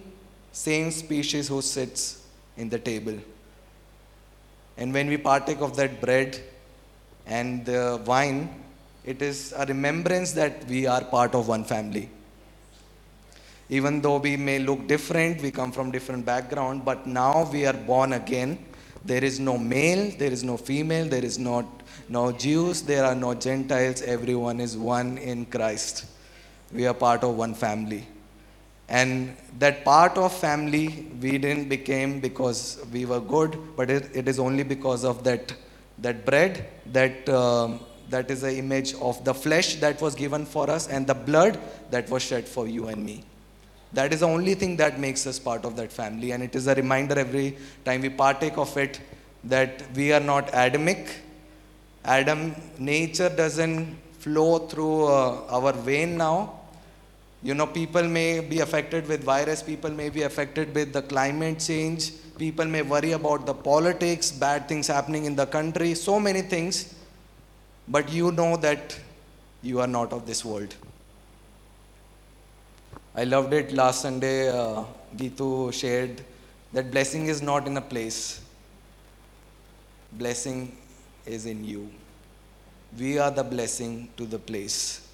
same species who sits in the table. And when we partake of that bread and the wine, it is a remembrance that we are part of one family. Even though we may look different, we come from different background, but now we are born again. There is no male, there is no female, there is not no Jews, there are no Gentiles. Everyone is one in Christ. We are part of one family. And that part of family we didn't become because we were good, but it, it is only because of that, that bread, that, um, that is the image of the flesh that was given for us, and the blood that was shed for you and me. That is the only thing that makes us part of that family, and it is a reminder every time we partake of it that we are not Adamic. Adam nature doesn't flow through uh, our vein now. You know, people may be affected with virus, people may be affected with the climate change, people may worry about the politics, bad things happening in the country, so many things. But you know that you are not of this world. I loved it last Sunday. Uh, shared that blessing is not in a place, blessing is in you. We are the blessing to the place.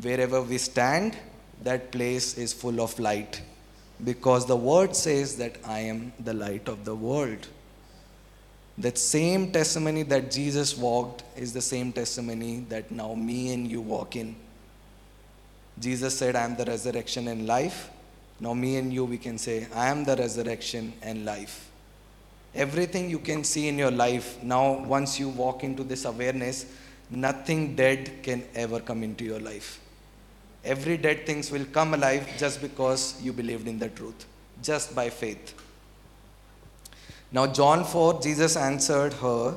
Wherever we stand, that place is full of light because the word says that I am the light of the world. That same testimony that Jesus walked is the same testimony that now me and you walk in. Jesus said, I am the resurrection and life. Now, me and you, we can say, I am the resurrection and life. Everything you can see in your life, now, once you walk into this awareness, nothing dead can ever come into your life. Every dead things will come alive just because you believed in the truth, just by faith. Now, John 4, Jesus answered her,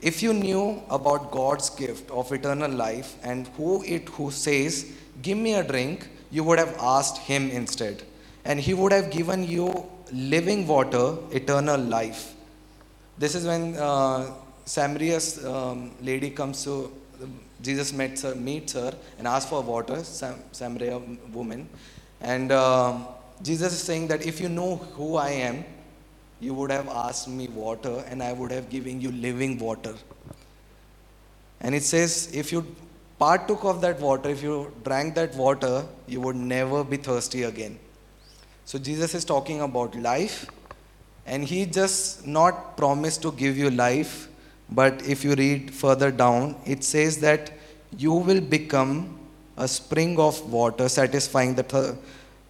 If you knew about God's gift of eternal life and who it who says, Give me a drink, you would have asked him instead. And he would have given you living water, eternal life. This is when uh, Samaria's um, lady comes to Jesus meets her, meets her and asks for water, Sam, Samaria woman. And uh, Jesus is saying that if you know who I am, you would have asked me water and I would have given you living water. And it says, if you partook of that water, if you drank that water, you would never be thirsty again. So Jesus is talking about life, and he just not promised to give you life, but if you read further down, it says that you will become a spring of water, satisfying the th-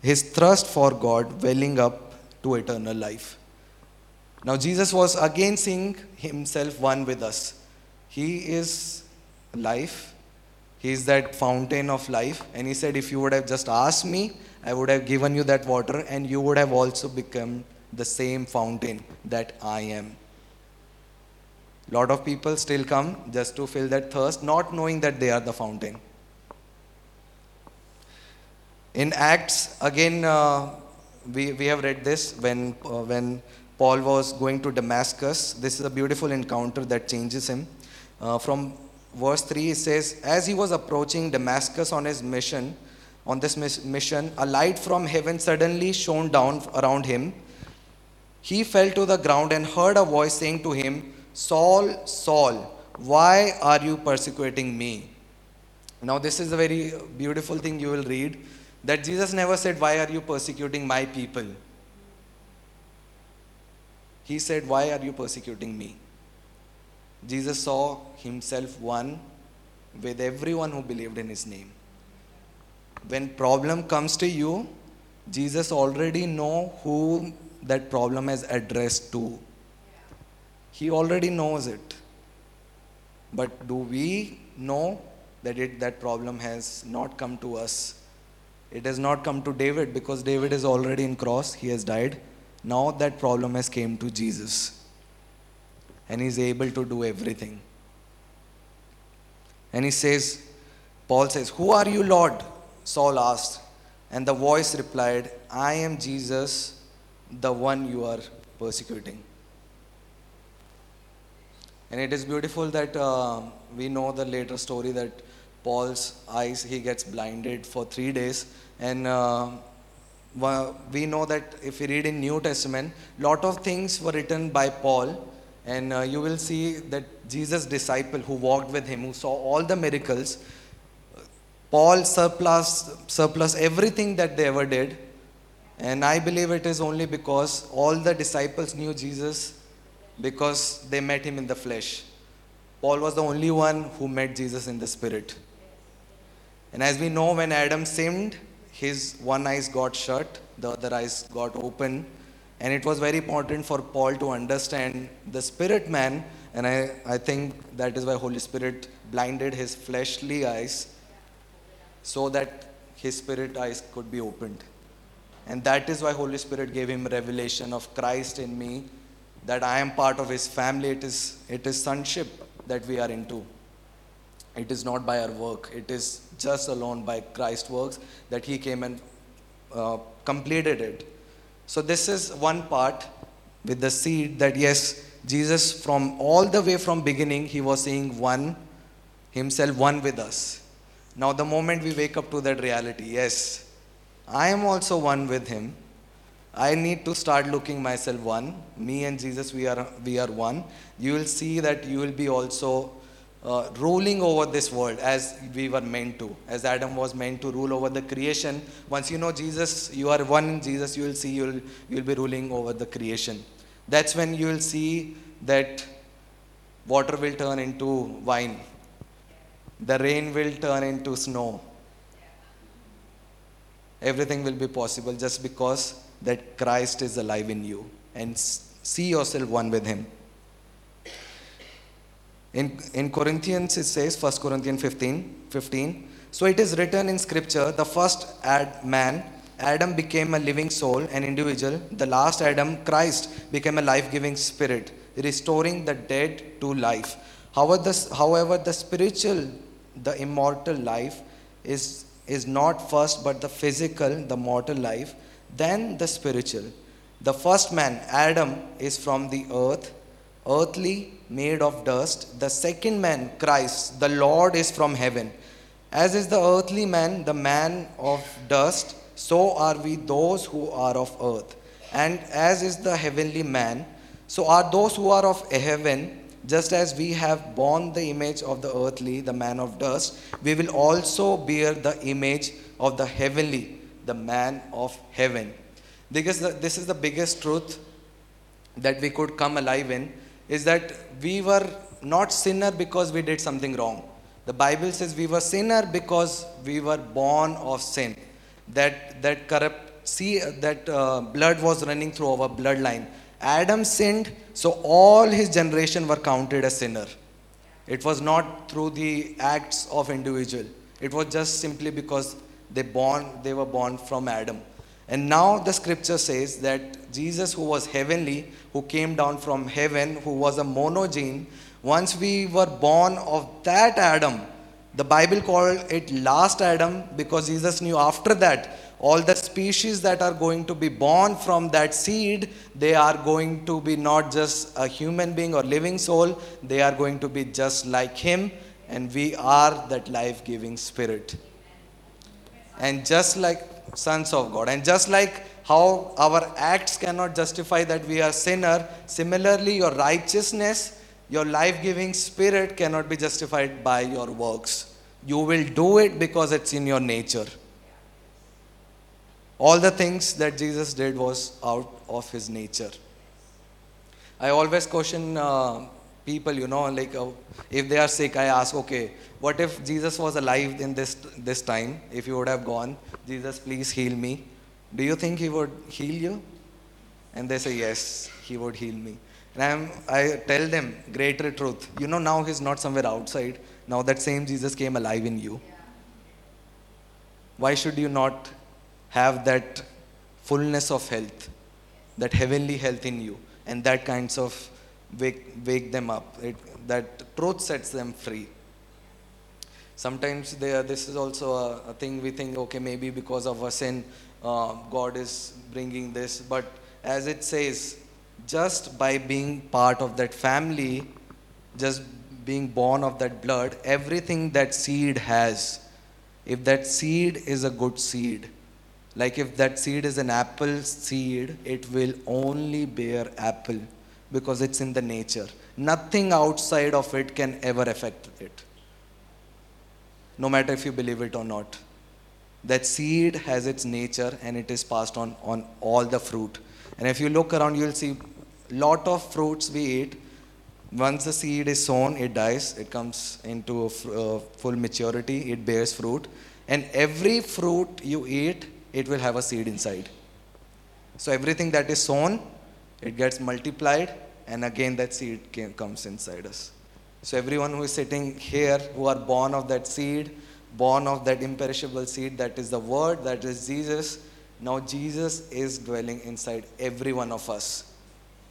his thirst for God, welling up to eternal life. Now, Jesus was again seeing himself one with us. He is life, he is that fountain of life. And he said, If you would have just asked me, I would have given you that water, and you would have also become the same fountain that I am. Lot of people still come just to fill that thirst, not knowing that they are the fountain. In Acts, again, uh, we, we have read this when, uh, when Paul was going to Damascus. This is a beautiful encounter that changes him. Uh, from verse 3, it says, As he was approaching Damascus on his mission, on this mission, a light from heaven suddenly shone down around him. He fell to the ground and heard a voice saying to him, Saul, Saul, why are you persecuting me? Now, this is a very beautiful thing you will read that Jesus never said, Why are you persecuting my people? He said, Why are you persecuting me? Jesus saw himself one with everyone who believed in his name. When problem comes to you, Jesus already know who that problem is addressed to. He already knows it. But do we know that it, that problem has not come to us? It has not come to David because David is already in cross, he has died. Now that problem has came to Jesus. And he's able to do everything. And he says, Paul says, Who are you, Lord? Saul asked. And the voice replied, I am Jesus, the one you are persecuting. And it is beautiful that uh, we know the later story that Paul's eyes, he gets blinded for three days. And uh, we know that if we read in New Testament, lot of things were written by Paul. And uh, you will see that Jesus' disciple who walked with him, who saw all the miracles, Paul surplus, surplus everything that they ever did. And I believe it is only because all the disciples knew Jesus because they met him in the flesh. Paul was the only one who met Jesus in the spirit. And as we know, when Adam sinned, his one eyes got shut, the other eyes got open. And it was very important for Paul to understand the spirit man. And I, I think that is why Holy Spirit blinded his fleshly eyes so that his spirit eyes could be opened. And that is why Holy Spirit gave him revelation of Christ in me that I am part of his family. It is, it is sonship that we are into. It is not by our work. It is just alone by Christ's works that he came and uh, completed it. So, this is one part with the seed that yes, Jesus, from all the way from beginning, he was saying one, himself one with us. Now, the moment we wake up to that reality, yes, I am also one with him I need to start looking myself one. Me and Jesus, we are, we are one. You will see that you will be also uh, ruling over this world as we were meant to. As Adam was meant to rule over the creation. Once you know Jesus, you are one in Jesus, you will see you will, you will be ruling over the creation. That's when you will see that water will turn into wine. The rain will turn into snow. Everything will be possible just because that Christ is alive in you and see yourself one with him. In, in Corinthians, it says, 1 Corinthians 15, 15, so it is written in scripture, the first ad, man, Adam became a living soul, an individual. The last Adam, Christ, became a life giving spirit, restoring the dead to life. However, the, however, the spiritual, the immortal life is, is not first but the physical, the mortal life, then the spiritual. The first man, Adam, is from the earth, earthly, made of dust. The second man, Christ, the Lord, is from heaven. As is the earthly man, the man of dust, so are we those who are of earth. And as is the heavenly man, so are those who are of heaven. Just as we have borne the image of the earthly, the man of dust, we will also bear the image of the heavenly, the man of heaven. Because this is the biggest truth that we could come alive in is that we were not sinner because we did something wrong. The Bible says we were sinner because we were born of sin. That that corrupt see that uh, blood was running through our bloodline. Adam sinned, so all his generation were counted as sinner. It was not through the acts of individual. It was just simply because they born they were born from Adam. And now the scripture says that Jesus, who was heavenly, who came down from heaven, who was a monogene, once we were born of that Adam, the Bible called it last Adam because Jesus knew after that all the species that are going to be born from that seed, they are going to be not just a human being or living soul, they are going to be just like him, and we are that life giving spirit. And just like sons of God. And just like how our acts cannot justify that we are sinner, similarly your righteousness, your life-giving spirit cannot be justified by your works. You will do it because it's in your nature. All the things that Jesus did was out of his nature. I always question uh, people, you know, like uh, if they are sick, I ask, okay, what if Jesus was alive in this this time? If you would have gone, Jesus, please heal me. Do you think he would heal you? And they say, yes, he would heal me. And I'm, I tell them greater truth. You know, now he's not somewhere outside. Now that same Jesus came alive in you. Why should you not have that fullness of health, that heavenly health in you, and that kinds of wake, wake them up? It, that truth sets them free sometimes are, this is also a, a, thing we think okay maybe because of a sin uh, god is bringing this but as it says just by being part of that family just being born of that blood everything that seed has if that seed is a good seed like if that seed is an apple seed it will only bear apple because it's in the nature nothing outside of it can ever affect it no matter if you believe it or not. That seed has its nature and it is passed on on all the fruit. And if you look around, you'll see lot of fruits we eat. Once the seed is sown, it dies. It comes into uh, full maturity. It bears fruit. And every fruit you eat, it will have a seed inside. So everything that is sown, it gets multiplied, and again that seed came, comes inside us. So, everyone who is sitting here, who are born of that seed, born of that imperishable seed, that is the Word, that is Jesus. Now, Jesus is dwelling inside every one of us.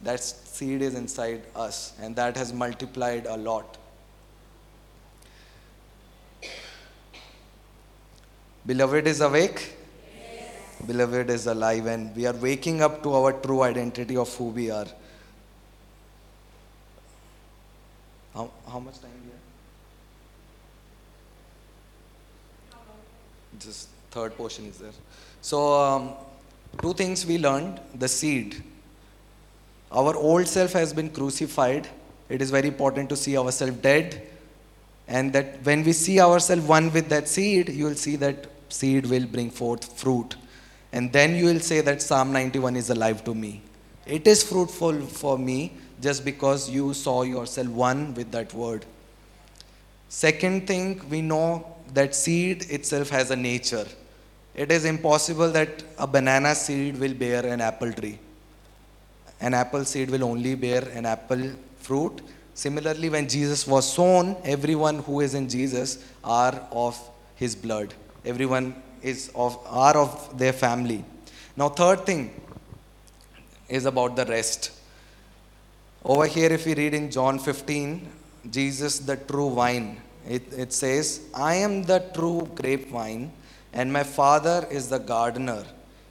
That seed is inside us, and that has multiplied a lot. Beloved is awake. Yes. Beloved is alive, and we are waking up to our true identity of who we are. How, how much time do you have? Just third portion is there. So, um, two things we learned the seed. Our old self has been crucified. It is very important to see ourselves dead. And that when we see ourselves one with that seed, you will see that seed will bring forth fruit. And then you will say that Psalm 91 is alive to me. It is fruitful for me just because you saw yourself one with that word. Second thing, we know that seed itself has a nature. It is impossible that a banana seed will bear an apple tree. An apple seed will only bear an apple fruit. Similarly, when Jesus was sown, everyone who is in Jesus are of his blood. Everyone is of are of their family. Now, third thing is about the rest. Over here, if we read in John 15, Jesus, the true vine. It, it says, I am the true grapevine, and my Father is the gardener.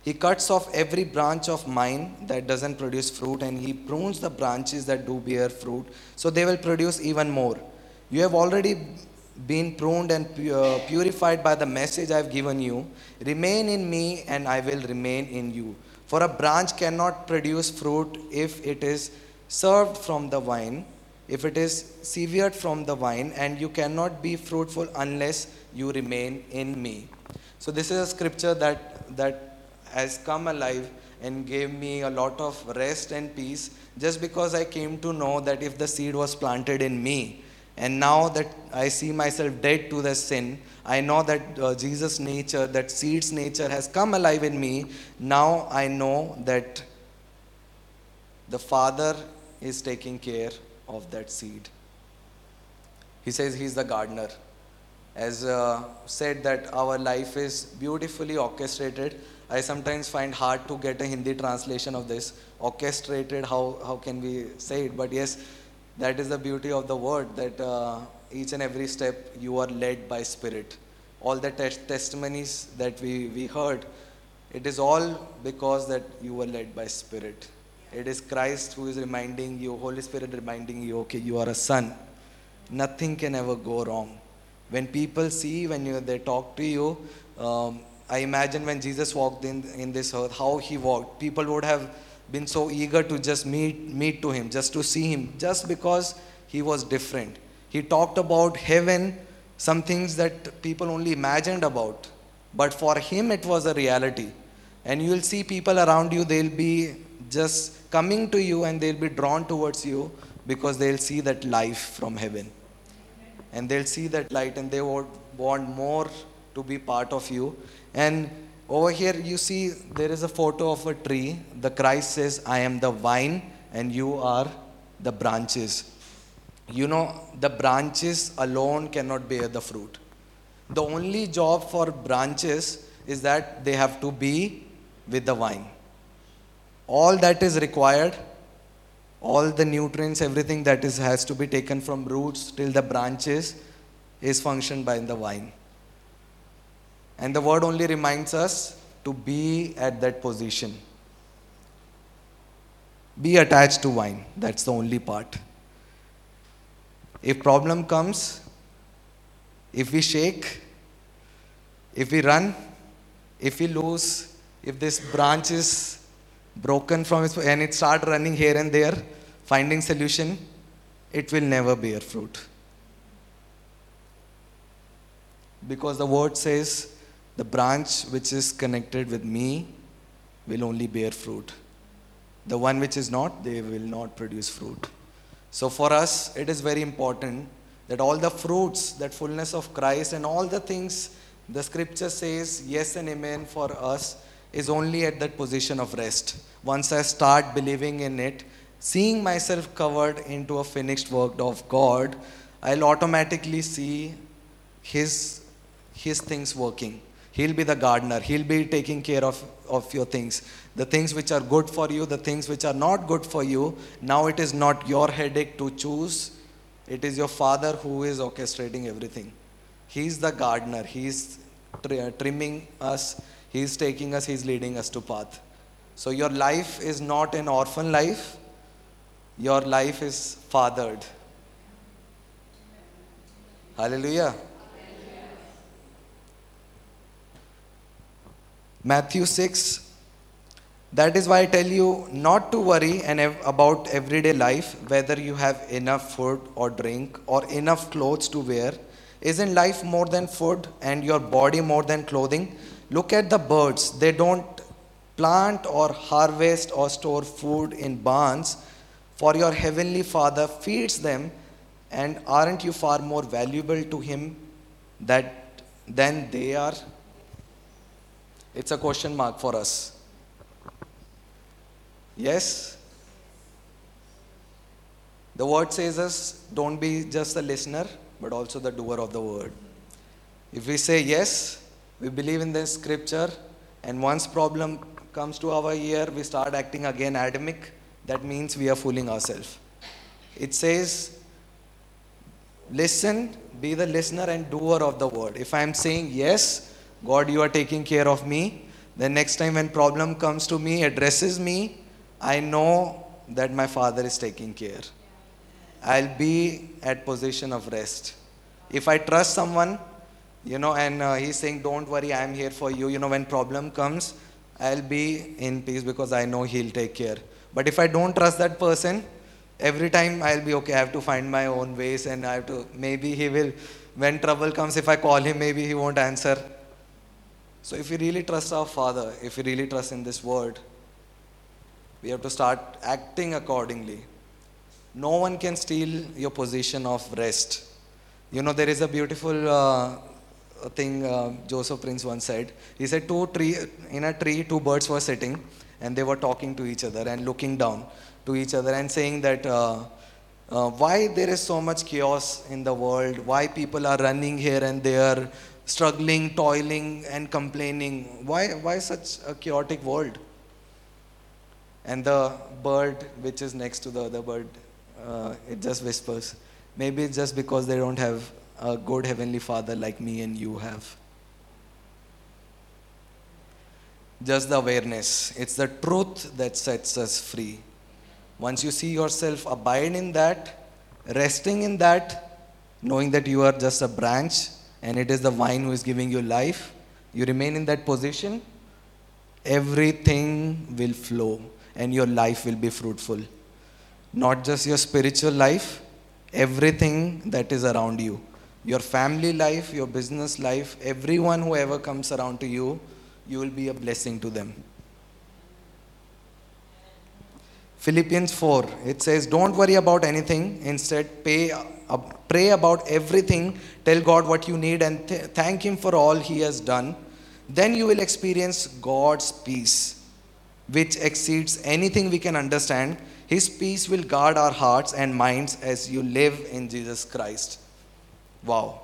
He cuts off every branch of mine that doesn't produce fruit, and he prunes the branches that do bear fruit, so they will produce even more. You have already been pruned and uh, purified by the message I have given you. Remain in me, and I will remain in you. For a branch cannot produce fruit if it is served from the vine, if it is severed from the vine, and you cannot be fruitful unless you remain in me. So, this is a scripture that, that has come alive and gave me a lot of rest and peace just because I came to know that if the seed was planted in me, and now that I see myself dead to the sin, I know that uh, Jesus' nature, that seed's nature has come alive in me. Now I know that the Father is taking care of that seed. He says He's the gardener. As uh, said that our life is beautifully orchestrated. I sometimes find hard to get a Hindi translation of this. Orchestrated, how, how can we say it? But yes, that is the beauty of the word that uh, each and every step you are led by Spirit. All the tes- testimonies that we, we heard, it is all because that you were led by Spirit. It is Christ who is reminding you, Holy Spirit reminding you, okay, you are a son. Nothing can ever go wrong. When people see, when you, they talk to you, um, I imagine when Jesus walked in, in this earth, how he walked. People would have been so eager to just meet, meet to him, just to see him, just because he was different. He talked about heaven, some things that people only imagined about. But for him, it was a reality. And you will see people around you, they'll be just coming to you and they'll be drawn towards you because they'll see that life from heaven. And they'll see that light and they would want more to be part of you. And over here, you see there is a photo of a tree. The Christ says, I am the vine and you are the branches. You know, the branches alone cannot bear the fruit. The only job for branches is that they have to be with the vine. All that is required, all the nutrients, everything that is has to be taken from roots till the branches is functioned by the vine. And the word only reminds us to be at that position. Be attached to vine. That's the only part. If problem comes, if we shake, if we run, if we lose, if this branch is broken from its and it start running here and there, finding solution, it will never bear fruit. Because the word says, the branch which is connected with me will only bear fruit. The one which is not, they will not produce fruit. So for us, it is very important that all the fruits, that fullness of Christ, and all the things the scripture says, yes and amen for us, is only at that position of rest. Once I start believing in it, seeing myself covered into a finished work of God, I'll automatically see His, his things working. He'll be the gardener. He'll be taking care of, of your things. The things which are good for you, the things which are not good for you. Now it is not your headache to choose. It is your Father who is orchestrating everything. He's the gardener. He's tri- trimming us. He's taking us. He's leading us to path. So your life is not an orphan life. Your life is fathered. Hallelujah. Matthew 6. That is why I tell you not to worry and about everyday life, whether you have enough food or drink or enough clothes to wear. Isn't life more than food and your body more than clothing? Look at the birds. They don't plant or harvest or store food in barns, for your heavenly Father feeds them. And aren't you far more valuable to Him that than they are? It's a question mark for us. Yes? The word says us don't be just a listener, but also the doer of the word. If we say yes, we believe in this scripture, and once problem comes to our ear, we start acting again Adamic, that means we are fooling ourselves. It says, listen, be the listener and doer of the word. If I am saying, Yes, God, you are taking care of me, then next time when problem comes to me, addresses me, I know that my Father is taking care. I'll be at position of rest. If I trust someone, you know, and uh, he's saying, "Don't worry, I'm here for you." You know, when problem comes, I'll be in peace because I know he'll take care. But if I don't trust that person, every time I'll be okay. I have to find my own ways, and I have to. Maybe he will. When trouble comes, if I call him, maybe he won't answer. So if we really trust our Father, if we really trust in this word, we have to start acting accordingly. No one can steal your position of rest. You know, there is a beautiful uh, thing uh, Joseph Prince once said. He said, two tree, in a tree, two birds were sitting and they were talking to each other and looking down to each other and saying that uh, uh, why there is so much chaos in the world, why people are running here and there, struggling, toiling, and complaining. Why, why such a chaotic world? And the bird, which is next to the other bird, uh, it just whispers. Maybe it's just because they don't have a good heavenly father like me and you have. Just the awareness. It's the truth that sets us free. Once you see yourself abide in that, resting in that, knowing that you are just a branch and it is the vine who is giving you life, you remain in that position, everything will flow and your life will be fruitful. Not just your spiritual life, everything that is around you. Your family life, your business life, everyone who ever comes around to you, you will be a blessing to them. Philippians 4, it says, Don't worry about anything. Instead, pay, uh, pray about everything. Tell God what you need and th- thank Him for all He has done. Then you will experience God's peace, which exceeds anything we can understand. His peace will guard our hearts and minds as you live in Jesus Christ. Wow.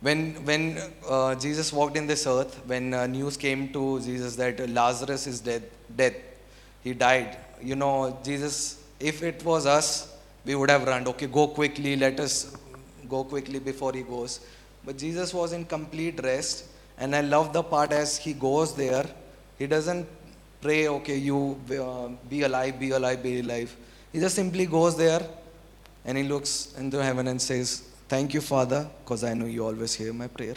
When, when uh, Jesus walked in this earth, when uh, news came to Jesus that Lazarus is dead, dead, he died. You know, Jesus, if it was us, we would have run. Okay, go quickly, let us go quickly before he goes. But Jesus was in complete rest, and I love the part as he goes there, he doesn't pray, okay, you uh, be alive, be alive, be alive. He just simply goes there and he looks into heaven and says, Thank you, Father, because I know you always hear my prayer.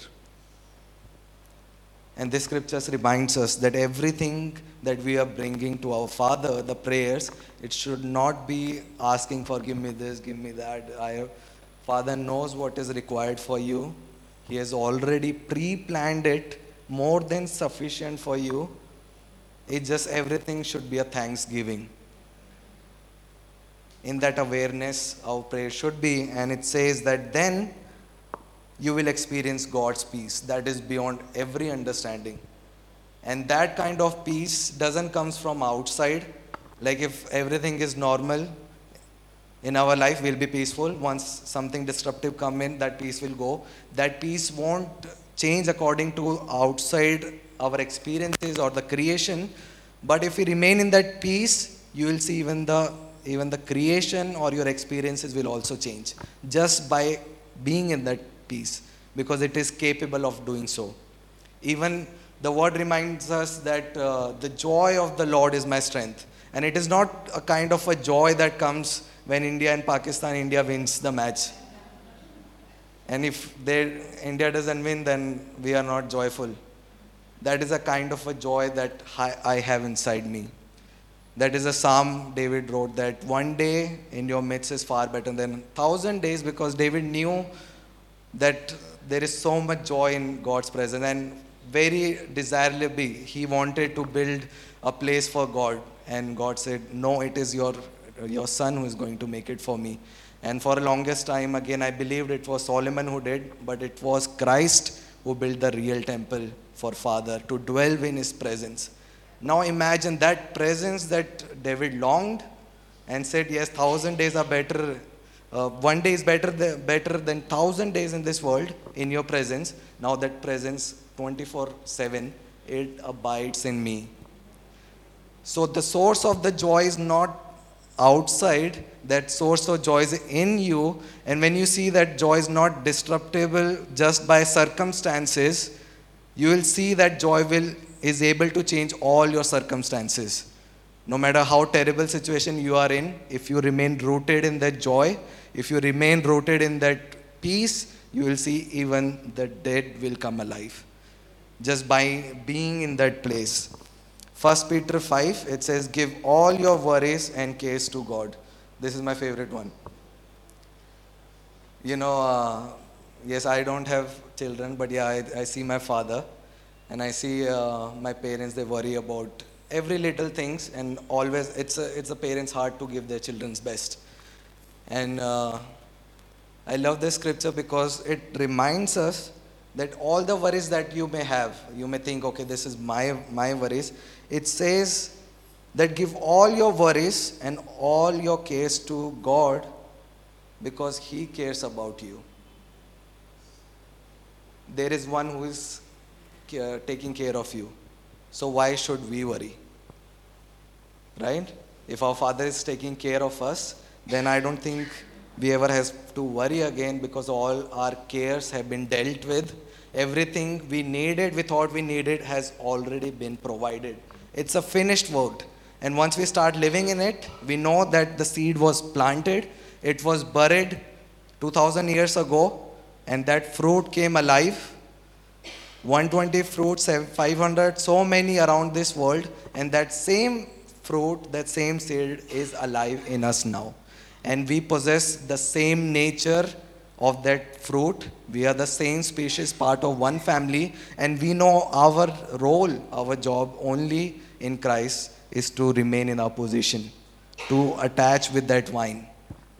And this scriptures reminds us that everything that we are bringing to our Father, the prayers, it should not be asking for give me this, give me that. I, Father knows what is required for you. He has already pre-planned it, more than sufficient for you. It just everything should be a thanksgiving. In that awareness, our prayer should be, and it says that then you will experience God's peace that is beyond every understanding. And that kind of peace doesn't comes from outside. Like if everything is normal in our life, we'll be peaceful. Once something disruptive come in, that peace will go. That peace won't change according to outside our experiences or the creation. But if we remain in that peace, you will see even the even the creation or your experiences will also change just by being in that peace because it is capable of doing so. Even the word reminds us that uh, the joy of the Lord is my strength. And it is not a kind of a joy that comes when India and Pakistan, India wins the match. And if they, India doesn't win, then we are not joyful. That is a kind of a joy that I have inside me. That is a psalm David wrote that one day in your midst is far better than thousand days because David knew that there is so much joy in God's presence and very desirably he wanted to build a place for God. And God said no it is your your son who is going to make it for me. And for the longest time again I believed it was Solomon who did but it was Christ who built the real temple for father to dwell in his presence now imagine that presence that David longed and said yes thousand days are better uh, one day is better than, better than thousand days in this world in your presence. Now that presence 24 7, it abides in me. So the source of the joy is not outside, that source of joy is in you. And when you see that joy is not disruptible just by circumstances, you will see that joy will is able to change all your circumstances. No matter how terrible situation you are in, if you remain rooted in that joy, if you remain rooted in that peace, you will see even the dead will come alive. Just by being in that place. 1 Peter 5, it says, Give all your worries and cares to God. This is my favorite one. You know, uh, yes, I don't have children, but yeah, I, I see my father and I see uh, my parents, they worry about every little things and always, it's a, it's a parent's heart to give their children's best. And uh, I love this scripture because it reminds us that all the worries that you may have, you may think, okay, this is my, my worries. It says that give all your worries and all your cares to God because He cares about you. There is one who is care, uh, taking care of you. So why should we worry? Right? If our Father is taking care of us, then I don't think we ever have to worry again because all our cares have been dealt with. Everything we needed, we thought we needed, has already been provided. It's a finished work. And once we start living in it, we know that the seed was planted, it was buried 2000 years ago, and that fruit came alive. 120 fruits, 500, so many around this world, and that same fruit, that same seed is alive in us now and we possess the same nature of that fruit. We are the same species, part of one family, and we know our role, our job only in Christ is to remain in our position, to attach with that vine.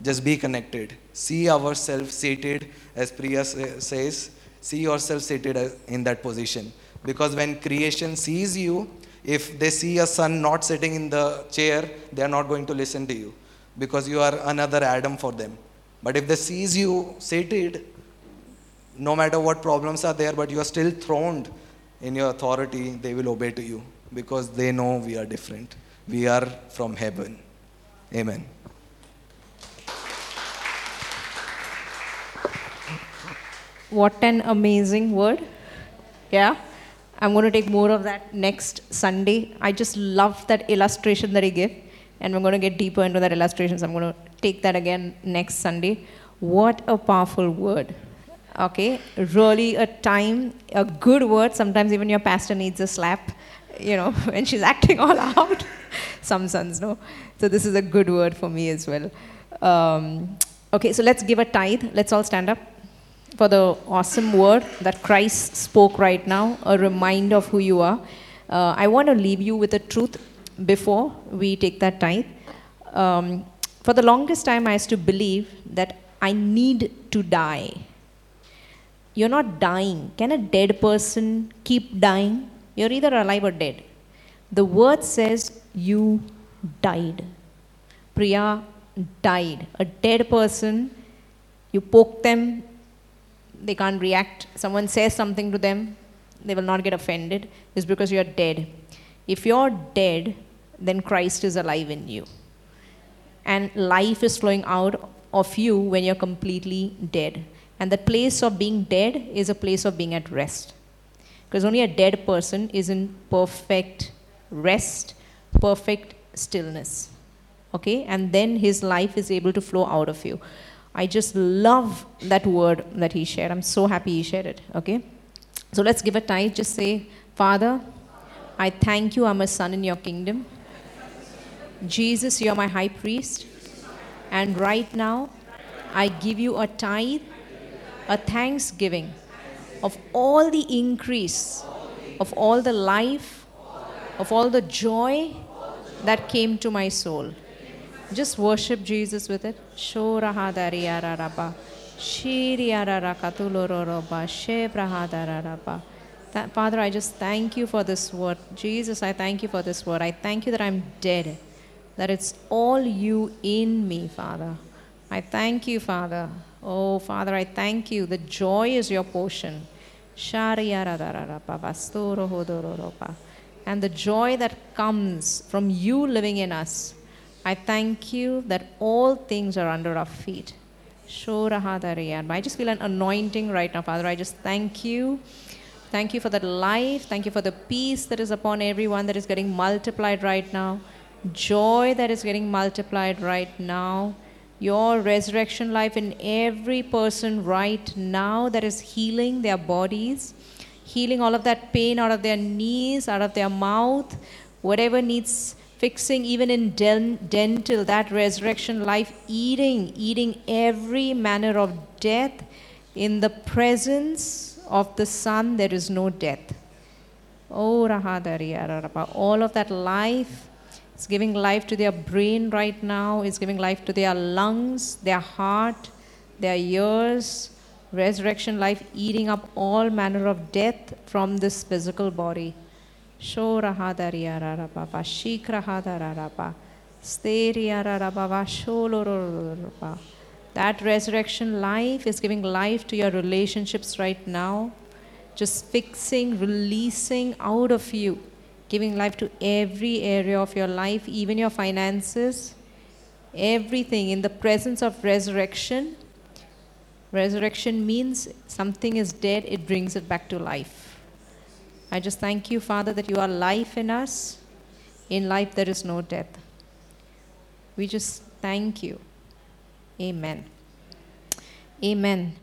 Just be connected. See ourselves seated, as Priya says, see yourself seated uh, in that position. Because when creation sees you, if they see a son not sitting in the chair, they are not going to listen to you because you are another Adam for them. But if they sees you seated, no matter what problems are there, but you are still throned in your authority, they will obey to you because they know we are different. We are from heaven. Amen. What an amazing word. Yeah. I'm going to take more of that next Sunday. I just love that illustration that he gave and we're going to get deeper into that illustration. So I'm going to take that again next Sunday. What a powerful word. Okay, really a time, a good word. Sometimes even your pastor needs a slap, you know, when she's acting all out. Some sons know. So this is a good word for me as well. Um, okay, so let's give a tithe. Let's all stand up for the awesome word that Christ spoke right now, a reminder of who you are. Uh, I want to leave you with a truth before we take that tithe. Um, for the longest time, I used to believe that I need to die. You're not dying. Can a dead person keep dying? You're either alive or dead. The word says you died. Priya died. A dead person, you poke them, they can't react. Someone says something to them, they will not get offended. It's because you're dead. If you're dead, then Christ is alive in you. And life is flowing out of you when you're completely dead. And the place of being dead is a place of being at rest. Because only a dead person is in perfect rest, perfect stillness. Okay? And then his life is able to flow out of you. I just love that word that he shared. I'm so happy he shared it. Okay? So let's give a tithe. Just say, Father, I thank you, I'm a son in your kingdom. Jesus, you're my high priest. And right now, I give you a tithe, a thanksgiving of all the increase, of all the life, of all the joy that came to my soul. Just worship Jesus with it. That, Father, I just thank you for this word. Jesus, I thank you for this word. I thank you that I'm dead that it's all you in me, Father. I thank you, Father. Oh, Father, I thank you. The joy is your portion. And the joy that comes from you living in us, I thank you that all things are under our feet. I just feel an anointing right now, Father. I just thank you. Thank you for that life. Thank you for the peace that is upon everyone that is getting multiplied right now. Joy that is getting multiplied right now. Your resurrection life in every person right now that is healing their bodies, healing all of that pain out of their knees, out of their mouth, whatever needs fixing, even in den- dental, that resurrection life, eating, eating every manner of death. In the presence of the Son, there is no death. Oh, All of that life is giving life to their brain right now, is giving life to their lungs, their heart, their ears. Resurrection life eating up all manner of death from this physical body. That resurrection life is giving life to your relationships right now. Just fixing, releasing out of you, giving life to every area of your life, even your finances, everything in the presence of resurrection. Resurrection means something is dead, it brings it back to life. I just thank you, Father, that you are life in us. In life, there is no death. We just thank you. Amen. Amen.